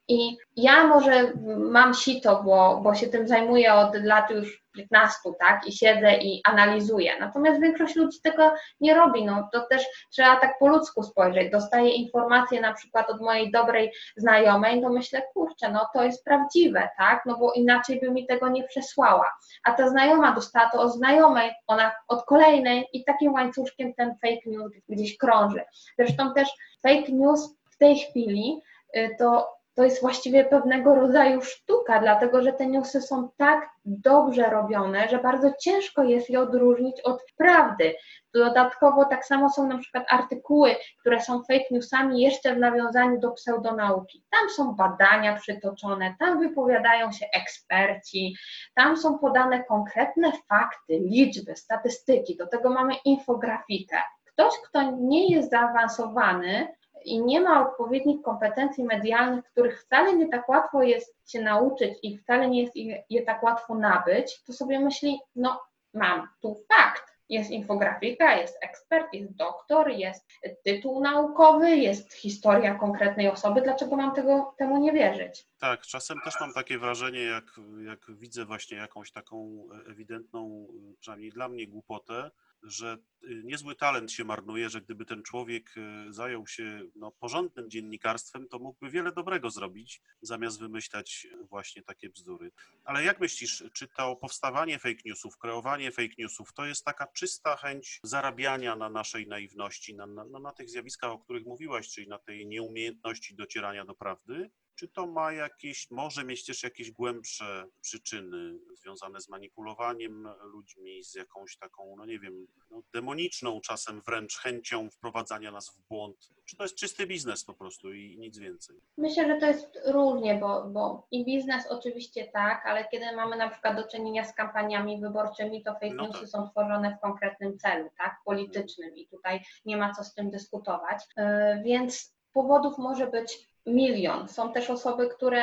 I ja może mam sito, bo, bo się tym zajmuję od lat już 15, tak? I siedzę i analizuję. Natomiast większość ludzi tego nie robi. No to też trzeba tak po ludzku spojrzeć. Dostaję informacje na przykład od mojej dobrej znajomej, to myślę, kurczę, no to jest prawdziwe, tak? No bo inaczej by mi tego nie przesłała. A ta znajoma dostała to od znajomej, ona od kolejnej i takim łańcuszkiem ten fake news gdzieś krąży. Zresztą też fake news w tej chwili y, to to jest właściwie pewnego rodzaju sztuka, dlatego że te newsy są tak dobrze robione, że bardzo ciężko jest je odróżnić od prawdy. Dodatkowo tak samo są na przykład artykuły, które są fake newsami jeszcze w nawiązaniu do pseudonauki. Tam są badania przytoczone, tam wypowiadają się eksperci, tam są podane konkretne fakty, liczby, statystyki, do tego mamy infografikę. Ktoś, kto nie jest zaawansowany, i nie ma odpowiednich kompetencji medialnych, których wcale nie tak łatwo jest się nauczyć i wcale nie jest je, tak łatwo nabyć, to sobie myśli, no mam tu fakt. Jest infografika, jest ekspert, jest doktor, jest tytuł naukowy, jest historia konkretnej osoby. Dlaczego mam tego, temu nie wierzyć? Tak, czasem też mam takie wrażenie, jak, jak widzę właśnie jakąś taką ewidentną, przynajmniej dla mnie, głupotę, że niezły talent się marnuje, że gdyby ten człowiek zajął się no, porządnym dziennikarstwem, to mógłby wiele dobrego zrobić, zamiast wymyślać właśnie takie bzdury. Ale jak myślisz, czy to powstawanie fake newsów, kreowanie fake newsów, to jest taka czysta chęć zarabiania na naszej naiwności, na, na, na tych zjawiskach, o których mówiłaś, czyli na tej nieumiejętności docierania do prawdy? Czy to ma jakieś, może mieć też jakieś głębsze przyczyny związane z manipulowaniem ludźmi, z jakąś taką, no nie wiem, no demoniczną czasem wręcz chęcią wprowadzania nas w błąd? Czy to jest czysty biznes po prostu i nic więcej? Myślę, że to jest różnie, bo, bo i biznes oczywiście tak, ale kiedy mamy na przykład do czynienia z kampaniami wyborczymi, to fake No newsy tak. są tworzone w konkretnym celu, tak, politycznym i tutaj nie ma co z tym dyskutować. Yy, Więc powodów może być milion. Są też osoby, które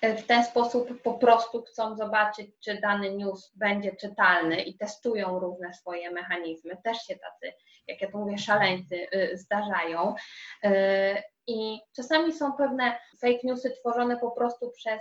e, w ten sposób po prostu chcą zobaczyć, czy dany news będzie czytalny i testują różne swoje mechanizmy. Też się tacy, jak ja to mówię, szaleńcy y, zdarzają. Y, I czasami są pewne fake newsy tworzone po prostu przez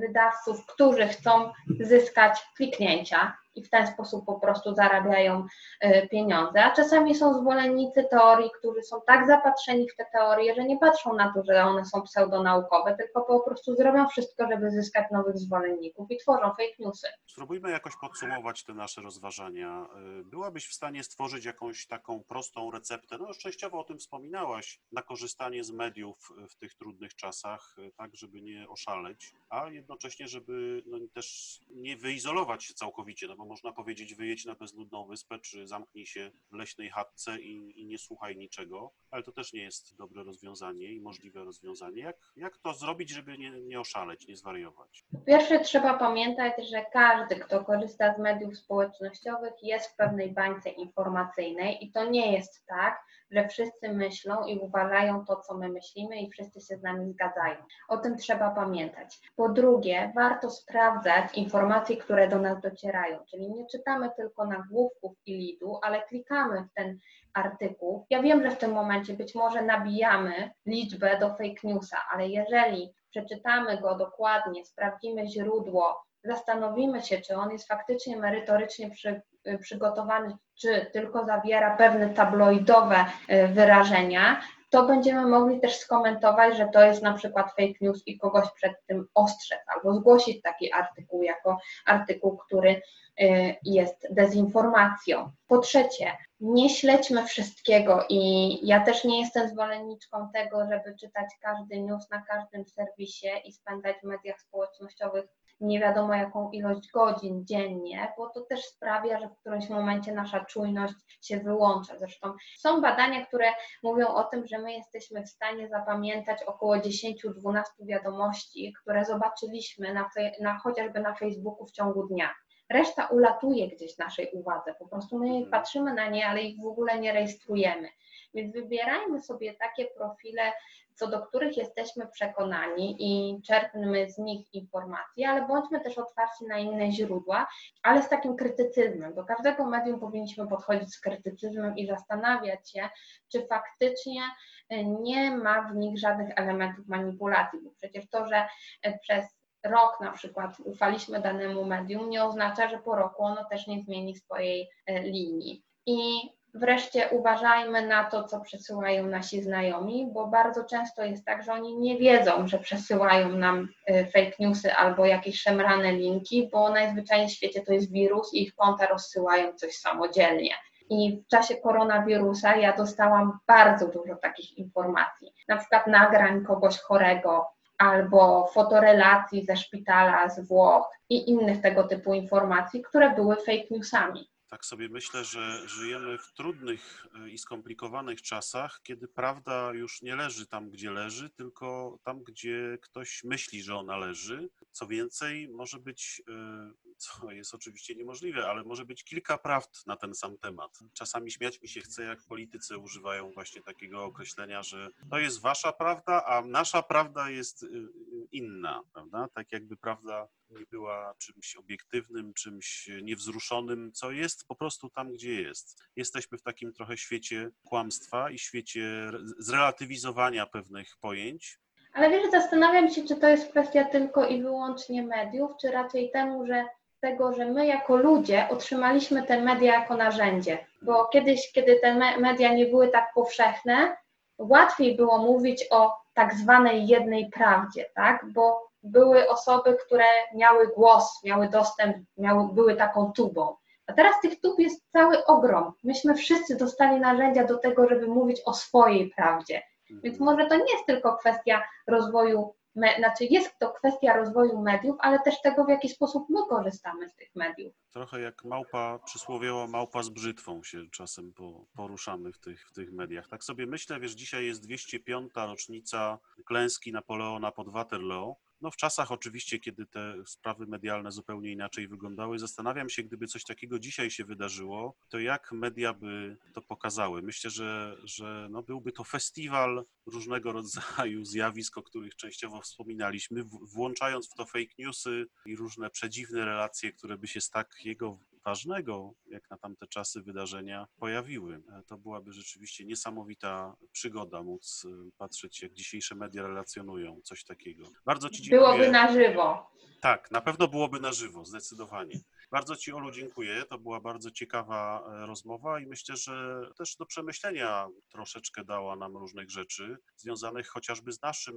wydawców, którzy chcą zyskać kliknięcia. I w ten sposób po prostu zarabiają e, pieniądze. A czasami są zwolennicy teorii, którzy są tak zapatrzeni w te teorie, że nie patrzą na to, że one są pseudonaukowe, tylko po prostu zrobią wszystko, żeby zyskać nowych zwolenników i tworzą fake newsy. Spróbujmy jakoś podsumować te nasze rozważania. Y, byłabyś w stanie stworzyć jakąś taką prostą receptę? No, częściowo o tym wspominałaś, na korzystanie z mediów w tych trudnych czasach, y, tak, żeby nie oszaleć, a jednocześnie, żeby no, też nie wyizolować się całkowicie, no bo można powiedzieć, wyjedź na bezludną wyspę, czy zamknij się w leśnej chatce i, i nie słuchaj niczego, ale to też nie jest dobre rozwiązanie i możliwe rozwiązanie. Jak, jak to zrobić, żeby nie, nie oszaleć, nie zwariować? Po pierwsze, trzeba pamiętać, że każdy, kto korzysta z mediów społecznościowych, jest w pewnej bańce informacyjnej i to nie jest tak, że wszyscy myślą i uważają to, co my myślimy i wszyscy się z nami zgadzają. O tym trzeba pamiętać. Po drugie, warto sprawdzać informacje, które do nas docierają, czyli nie czytamy tylko nagłówków i lidu, ale klikamy w ten artykuł. Ja wiem, że w tym momencie być może nabijamy liczbę do fake newsa, ale jeżeli przeczytamy go dokładnie, sprawdzimy źródło, zastanowimy się, czy on jest faktycznie merytorycznie przy, przygotowany, czy tylko zawiera pewne tabloidowe y, wyrażenia, to będziemy mogli też skomentować, że to jest na przykład fake news i kogoś przed tym ostrzec albo zgłosić taki artykuł jako artykuł, który y, jest dezinformacją. Po trzecie, nie śledźmy wszystkiego i ja też nie jestem zwolenniczką tego, żeby czytać każdy news na każdym serwisie i spędzać w mediach społecznościowych nie wiadomo jaką ilość godzin dziennie, bo to też sprawia, że w którymś momencie nasza czujność się wyłącza. Zresztą są badania, które mówią o tym, że my jesteśmy w stanie zapamiętać około 10-12 wiadomości, które zobaczyliśmy na, na, chociażby na Facebooku w ciągu dnia. Reszta ulatuje gdzieś naszej uwadze, po prostu my mhm. patrzymy na nie, ale ich w ogóle nie rejestrujemy. Więc wybierajmy sobie takie profile, co do których jesteśmy przekonani i czerpmy z nich informacje, ale bądźmy też otwarci na inne źródła, ale z takim krytycyzmem. Do każdego medium powinniśmy podchodzić z krytycyzmem i zastanawiać się, czy faktycznie nie ma w nich żadnych elementów manipulacji, bo przecież to, że przez rok na przykład ufaliśmy danemu medium, nie oznacza, że po roku ono też nie zmieni swojej e, linii. I Wreszcie uważajmy na to, co przesyłają nasi znajomi, bo bardzo często jest tak, że oni nie wiedzą, że przesyłają nam y, fake newsy albo jakieś szemrane linki, bo najzwyczajniej w świecie to jest wirus i ich konta rozsyłają coś samodzielnie. I w czasie koronawirusa ja dostałam bardzo dużo takich informacji, na przykład nagrań kogoś chorego, albo fotorelacji ze szpitala z Włoch i innych tego typu informacji, które były fake newsami tak sobie myślę, że żyjemy w trudnych e, i skomplikowanych czasach, kiedy prawda już nie leży tam, gdzie leży, tylko tam, gdzie ktoś myśli, że ona leży. Co więcej, może być, e, co jest oczywiście niemożliwe, ale może być kilka prawd na ten sam temat. Czasami śmiać mi się chce, jak politycy używają właśnie takiego określenia, że to jest wasza prawda, a nasza prawda jest e, inna, prawda? Tak jakby prawda nie była czymś obiektywnym, czymś niewzruszonym, co jest po prostu tam, gdzie jest. Jesteśmy w takim trochę świecie kłamstwa i świecie zrelatywizowania pewnych pojęć. Ale wiesz, zastanawiam się, czy to jest kwestia tylko i wyłącznie mediów, czy raczej temu, że tego, że my jako ludzie otrzymaliśmy te media jako narzędzie. Bo kiedyś, kiedy te media nie były tak powszechne, łatwiej było mówić o tak zwanej jednej prawdzie, tak? Bo były osoby, które miały głos, miały dostęp, miały, były taką tubą. A teraz tych tub jest cały ogrom. Myśmy wszyscy dostali narzędzia do tego, żeby mówić o swojej prawdzie. Więc mhm. może to nie jest tylko kwestia rozwoju, me, znaczy jest to kwestia rozwoju mediów, ale też tego, w jaki sposób my korzystamy z tych mediów. Trochę jak małpa, przysłowiowa małpa z brzytwą się czasem poruszamy w tych, w tych mediach. Tak sobie myślę, wiesz, dzisiaj jest 205. rocznica klęski Napoleona pod Waterloo no w czasach oczywiście, kiedy te sprawy medialne zupełnie inaczej wyglądały, zastanawiam się, gdyby coś takiego dzisiaj się wydarzyło, to jak media by to pokazały? Myślę, że, że no byłby to festiwal różnego rodzaju zjawisk, o których częściowo wspominaliśmy, włączając w to fake newsy i różne przedziwne relacje, które by się z takiego ważnego, jak na tamte czasy, wydarzenia pojawiły. E, To byłaby rzeczywiście niesamowita przygoda móc e, patrzeć, jak dzisiejsze media relacjonują coś takiego. Bardzo Ci dziękuję. Byłoby na żywo. Tak, na pewno byłoby na żywo, zdecydowanie. Bardzo Ci, Olu, dziękuję. To była bardzo ciekawa e, rozmowa i myślę, że też do przemyślenia troszeczkę dała nam różnych rzeczy, związanych chociażby z naszym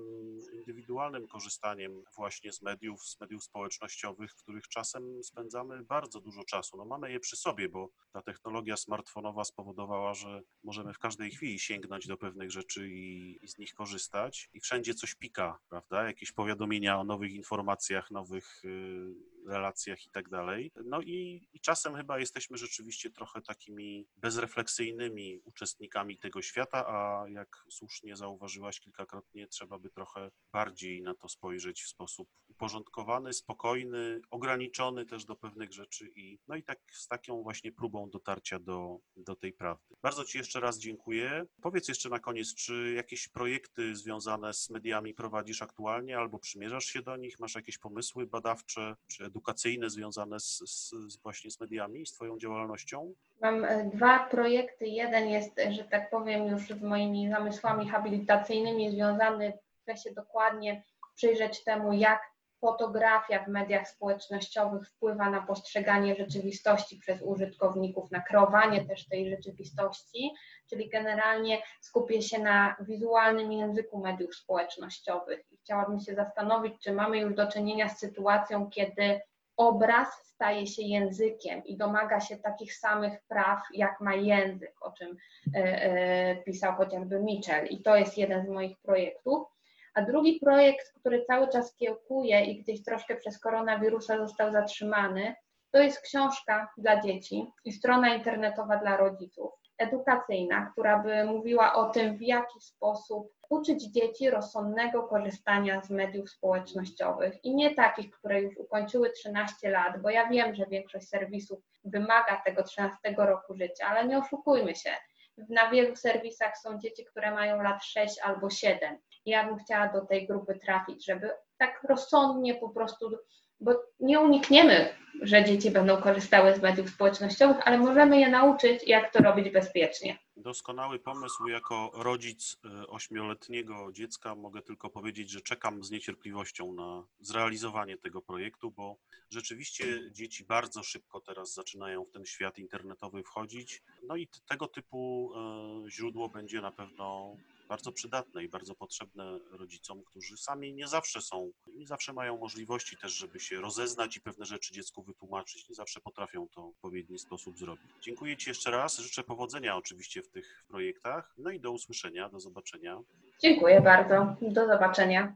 indywidualnym korzystaniem właśnie z mediów, z mediów społecznościowych, w których czasem spędzamy bardzo dużo czasu. No mamy je przy sobie, bo ta technologia smartfonowa spowodowała, że możemy w każdej chwili sięgnąć do pewnych rzeczy i, i z nich korzystać. I wszędzie coś pika, prawda? Jakieś powiadomienia o nowych informacjach, nowych y, relacjach i tak dalej. No i, i czasem chyba jesteśmy rzeczywiście trochę takimi bezrefleksyjnymi uczestnikami tego świata, a jak słusznie zauważyłaś kilkakrotnie, trzeba by trochę bardziej na to spojrzeć w sposób uporządkowany, spokojny, ograniczony też do pewnych rzeczy i no i tak z taką właśnie próbą dotarcia do, do tej prawdy. Bardzo Ci jeszcze raz dziękuję. Powiedz jeszcze na koniec, czy jakieś projekty związane z mediami prowadzisz aktualnie albo przymierzasz się do nich? Masz jakieś pomysły badawcze czy edukacyjne związane z, z, właśnie z mediami, z Twoją działalnością? Mam e, dwa projekty. Jeden jest, że tak powiem, już z moimi zamysłami habilitacyjnymi związany. Chcę się dokładnie przyjrzeć temu, jak fotografia w mediach społecznościowych wpływa na postrzeganie rzeczywistości przez użytkowników, na kreowanie też tej rzeczywistości, czyli generalnie skupię się na wizualnym języku mediów społecznościowych. I chciałabym się zastanowić, czy mamy już do czynienia z sytuacją, kiedy obraz staje się językiem i domaga się takich samych praw, jak ma język, o czym e, e, pisał chociażby Mitchell. I to jest jeden z moich projektów. A drugi projekt, który cały czas kiełkuje i gdzieś troszkę przez koronawirusa został zatrzymany, to jest książka dla dzieci i strona internetowa dla rodziców, edukacyjna, która by mówiła o tym, w jaki sposób uczyć dzieci rozsądnego korzystania z mediów społecznościowych i nie takich, które już ukończyły 13 lat, bo ja wiem, że większość serwisów wymaga tego 13 roku życia, ale nie oszukujmy się. Na wielu serwisach są dzieci, które mają lat 6 albo 7. Ja bym chciała do tej grupy trafić, żeby tak rozsądnie po prostu, bo nie unikniemy, że dzieci będą korzystały z mediów społecznościowych, ale możemy je nauczyć, jak to robić bezpiecznie. Doskonały pomysł. Jako rodzic y, ośmioletniego dziecka mogę tylko powiedzieć, że czekam z niecierpliwością na zrealizowanie tego projektu, bo rzeczywiście dzieci bardzo szybko teraz zaczynają w ten świat internetowy wchodzić. No i tego typu y, źródło będzie na pewno bardzo przydatne i bardzo potrzebne rodzicom, którzy sami nie zawsze są, nie zawsze mają możliwości też, żeby się rozeznać i pewne rzeczy dziecku wytłumaczyć. Nie zawsze potrafią to w odpowiedni sposób zrobić. Dziękuję Ci jeszcze raz. Życzę powodzenia oczywiście w tych projektach. No i do usłyszenia, do zobaczenia. Dziękuję bardzo. Do zobaczenia.